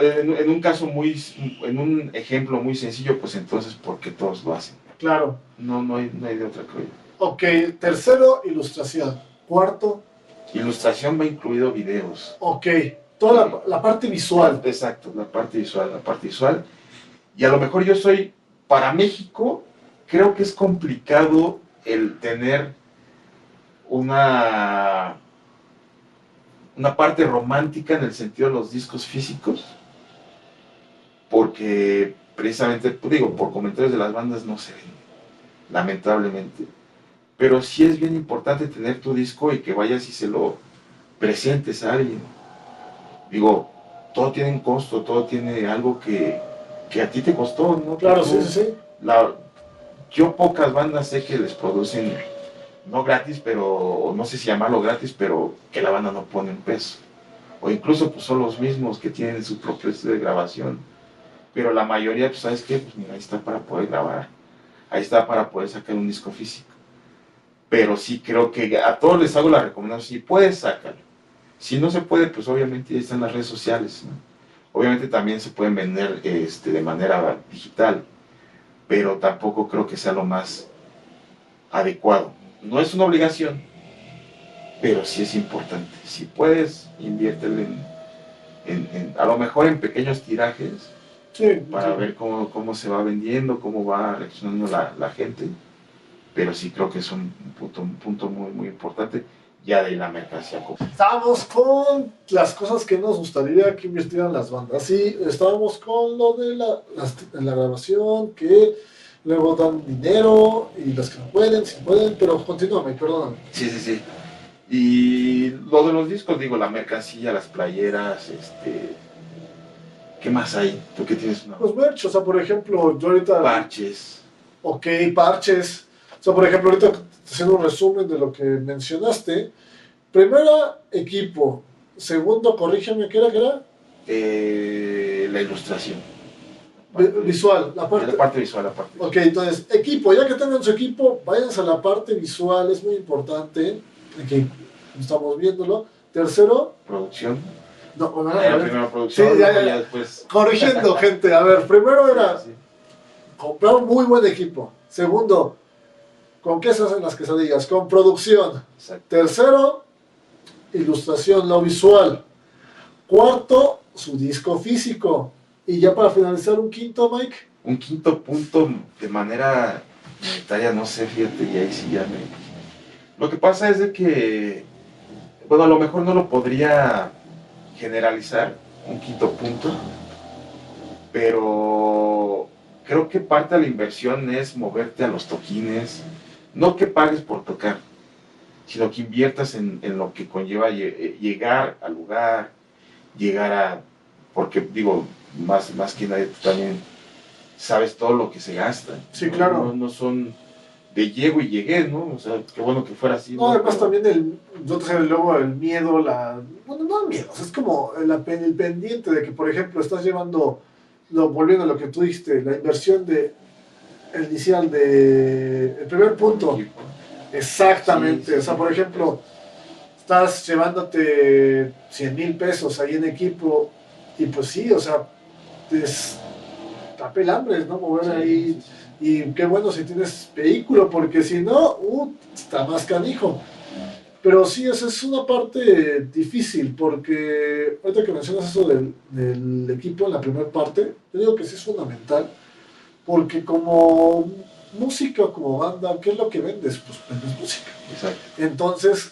S2: en, en un caso muy, en un ejemplo muy sencillo, pues entonces, porque todos lo hacen?
S1: Claro.
S2: No, no hay, no hay de otra yo.
S1: Ok, tercero, ilustración. Cuarto,
S2: Ilustración va incluido videos.
S1: ok, toda la, la parte visual.
S2: Exacto, la parte visual, la parte visual. Y a lo mejor yo soy, para México, creo que es complicado el tener una, una parte romántica en el sentido de los discos físicos, porque precisamente, digo, por comentarios de las bandas no se ven, lamentablemente. Pero sí es bien importante tener tu disco y que vayas y se lo presentes a alguien. Digo, todo tiene un costo, todo tiene algo que, que a ti te costó, ¿no?
S1: Claro, sí, sí, sí.
S2: la- yo pocas bandas sé que les producen, no gratis, pero, no sé si llamarlo gratis, pero que la banda no pone un peso. O incluso pues son los mismos que tienen su propio estudio de grabación. Pero la mayoría, pues sabes qué, pues mira, ahí está para poder grabar. Ahí está para poder sacar un disco físico. pero sí creo que a todos les hago la recomendación, si puedes, sácalo. Si no se puede, pues obviamente ya están las redes sociales. Obviamente también se pueden vender este, de manera digital, pero tampoco creo que sea lo más adecuado. No es una obligación, pero sí es importante. Si puedes, inviértelo en, a lo mejor en pequeños tirajes, para ver cómo, cómo, se va vendiendo, cómo va reaccionando la, la gente pero sí creo que es un punto, un punto muy, muy importante ya de la mercancía.
S1: Estábamos con las cosas que nos gustaría que invirtieran las bandas. Sí, estábamos con lo de la, la, grabación, que luego dan dinero y las que no pueden, si pueden, pero continúame, perdóname.
S2: Sí, sí, sí. Y lo de los discos, digo, la mercancía, las playeras, este... ¿Qué más hay? ¿Tú qué tienes?
S1: Una... Pues merch, o sea, por ejemplo, yo ahorita...
S2: Parches.
S1: Ok, parches. O sea, por ejemplo, ahorita haciendo un resumen de lo que mencionaste. Primera, equipo. Segundo, corrígeme, ¿qué era? ¿Qué era?
S2: Eh, la ilustración.
S1: visual, la parte,
S2: la parte visual, la parte
S1: Ok, entonces, equipo, ya que tengan su equipo, váyanse a la parte visual, es muy importante, aquí estamos viéndolo. Tercero,
S2: producción.
S1: No, bueno,
S2: la primera producción, sí, ya, ya, después.
S1: Corrigiendo, gente, a ver, primero era comprar un muy buen equipo. Segundo, ¿Con qué se hacen las quesadillas? Con producción. Tercero, ilustración, lo visual. Cuarto, su disco físico. Y ya para finalizar, un quinto, Mike.
S2: Un quinto punto de manera monetaria, no sé, fíjate, y ahí sí ya me... Lo que pasa es de que, bueno, a lo mejor no lo podría generalizar, un quinto punto, pero creo que parte de la inversión es moverte a los toquines, no que pagues por tocar, sino que inviertas en, lo que conlleva eh, llegar al lugar, llegar a, porque digo, más, más que nadie tú también sabes todo lo que se gasta.
S1: Sí, claro.
S2: No, son de llego y llegué, ¿no? O sea, qué bueno que fuera así.
S1: No, además también el, yo luego el miedo, la, bueno, no el miedo, es como el, el pendiente de que, por ejemplo, estás llevando, lo, volviendo a lo que tú dijiste, la inversión de el inicial de el primer punto. Exactamente. O sea, por ejemplo, estás llevándote 100 mil pesos ahí en equipo y pues sí, o sea, es hambre, ¿no? Mover ahí. Y qué bueno si tienes vehículo, porque si no, uh, está más canijo. Pero sí, esa es una parte difícil, porque ahorita que mencionas eso del, del equipo en la primera parte, yo digo que sí es fundamental porque como música, como banda, ¿qué es lo que vendes? Pues vendes música.
S2: Exacto.
S1: Entonces,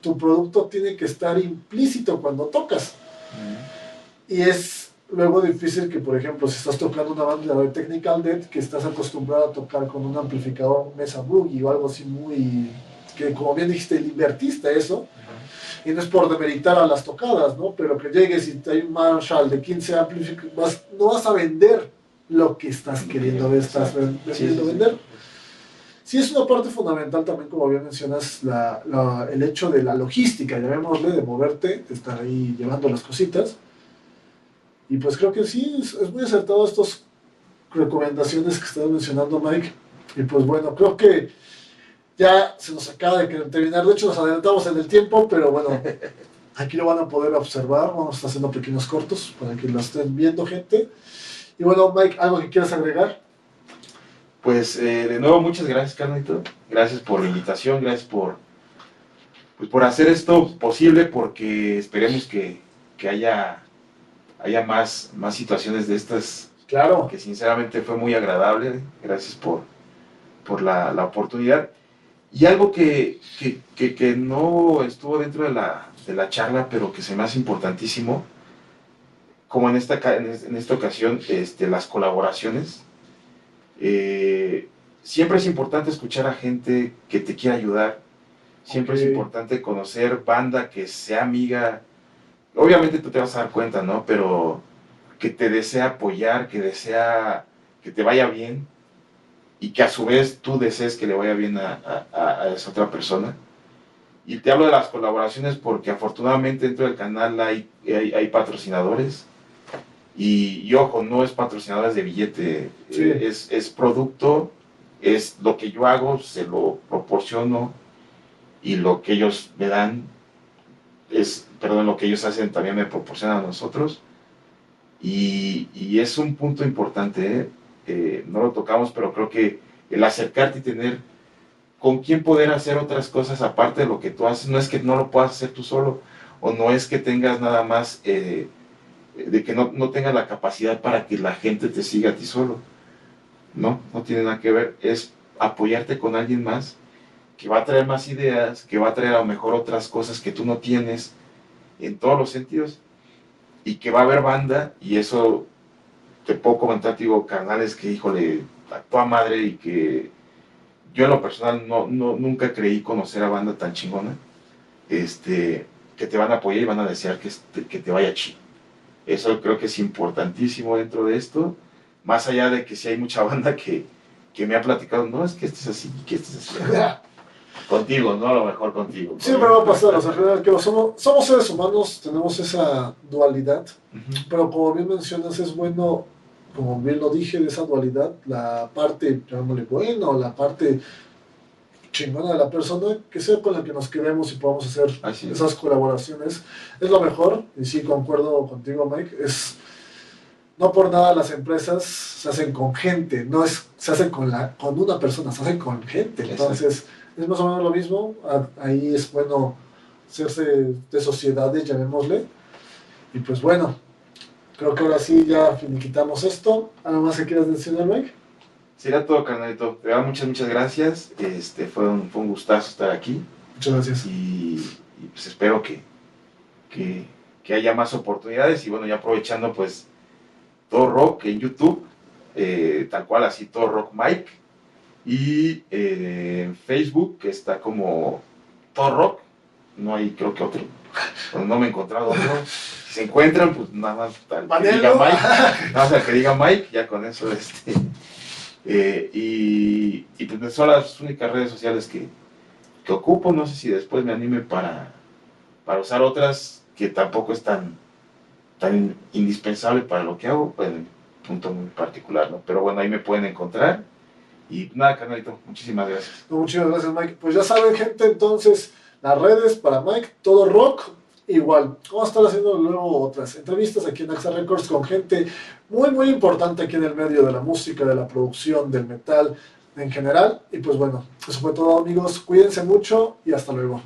S1: tu producto tiene que estar implícito cuando tocas. Y es luego difícil que, por ejemplo, si estás tocando una banda de Technical Dead, que estás acostumbrado a tocar con un amplificador Mesa Boogie o algo así muy... que como bien dijiste, le invertiste eso. Y no es por demeritar a las tocadas, ¿no? Pero que llegues y hay un Marshall de 15 amplificadores, no vas a vender lo que estás queriendo estás queriendo vender. Sí, es una parte fundamental también, como bien mencionas, la, el hecho de la logística, llamémosle, de moverte, de estar ahí llevando las cositas. Y pues creo que sí, es, muy acertado estas recomendaciones que estás mencionando, Mike. Y pues bueno, creo que ya se nos acaba de terminar. De hecho, nos adelantamos en el tiempo, pero bueno, aquí lo van a poder observar. Vamos a estar haciendo pequeños cortos para que lo estén viendo, gente. Y bueno, Mike, ¿algo que quieras agregar?
S2: Pues eh, de nuevo, muchas gracias, Carnito. Gracias por la invitación, gracias por, pues, por hacer esto posible, porque esperemos que, haya, haya más, más situaciones de estas.
S1: Claro.
S2: Que sinceramente fue muy agradable. Gracias por, por la, oportunidad. Y algo que, que, no estuvo dentro de la, de la charla, pero que se me hace importantísimo, como en esta, en esta ocasión, este, las colaboraciones. Eh, siempre es importante escuchar a gente que te quiera ayudar. Siempre es importante conocer banda que sea amiga. Obviamente tú te vas a dar cuenta, ¿no? Pero que te desea apoyar, que desea que te vaya bien y que a su vez tú desees que le vaya bien a, a esa otra persona. Y te hablo de las colaboraciones porque afortunadamente dentro del canal hay, hay, hay patrocinadores y, ojo, no es patrocinadores de billete, eh, es, es, producto, es lo que yo hago, se lo proporciono y lo que ellos me dan es, perdón, lo que ellos hacen también me proporcionan a nosotros. Y, y es un punto importante, ¿eh? No lo tocamos, pero creo que el acercarte y tener con quién poder hacer otras cosas aparte de lo que tú haces, no es que no lo puedas hacer tú solo, o no es que tengas nada más, eh, de que no, no tengas la capacidad para que la gente te siga a ti solo. No, no tiene nada que ver, es apoyarte con alguien más que va a traer más ideas, que va a traer a lo mejor otras cosas que tú no tienes en todos los sentidos y que va a haber banda y eso te puedo comentar, digo, canales que, híjole, actúa madre y que yo en lo personal no, no, nunca creí conocer a banda tan chingona, este, que te van a apoyar y van a desear que, que te vaya chido. Eso creo que es importantísimo dentro de esto, más allá de que si hay mucha banda que, que me ha platicado, no, es que este es así, que este es así. Contigo, ¿no? A lo mejor contigo.
S1: Siempre va a pasar, o sea, que somos, somos seres humanos, tenemos esa dualidad, pero como bien mencionas, es bueno, como bien lo dije, de esa dualidad, la parte, llamémosle bueno, la parte chingona de la persona, que sea con la que nos queremos y podamos hacer esas colaboraciones, es lo mejor, y sí, concuerdo contigo, Mike, es no por nada las empresas se hacen con gente, no es se hacen con la con una persona, se hacen con gente. Entonces, es más o menos lo mismo. Ahí es bueno hacerse de sociedades, llamémosle. Y pues bueno, creo que ahora sí ya finiquitamos esto. ¿Algo más que quieras decir, Mike?
S2: Será todo, carnalito. Te muchas, muchas gracias. Este, fue, un, fue un gustazo estar aquí.
S1: Muchas gracias.
S2: Y, pues espero que, que, que, haya más oportunidades. Y bueno, ya aprovechando pues todo rock en YouTube, eh, tal cual así, todo rock Mike. Y eh, en Facebook está como Todo Rock, no hay creo que otro, no me he encontrado otro. Si se encuentran, pues nada más al que diga Mike, nada más al que diga Mike, ya con eso este. Eh, y, y, pues son las únicas redes sociales que, que, ocupo, no sé si después me anime para, para usar otras que tampoco es tan, tan indispensable para lo que hago, pues, punto muy particular, ¿no? Pero bueno, ahí me pueden encontrar y nada, carnalito, muchísimas gracias.
S1: muchísimas gracias, Mike. Pues ya saben, gente, entonces, las redes para Mike, todo rock, igual. Vamos a estar haciendo luego otras entrevistas aquí en AXA Records con gente muy, muy importante aquí en el medio de la música, de la producción, del metal en general. Y pues bueno, eso fue todo, amigos. Cuídense mucho y hasta luego.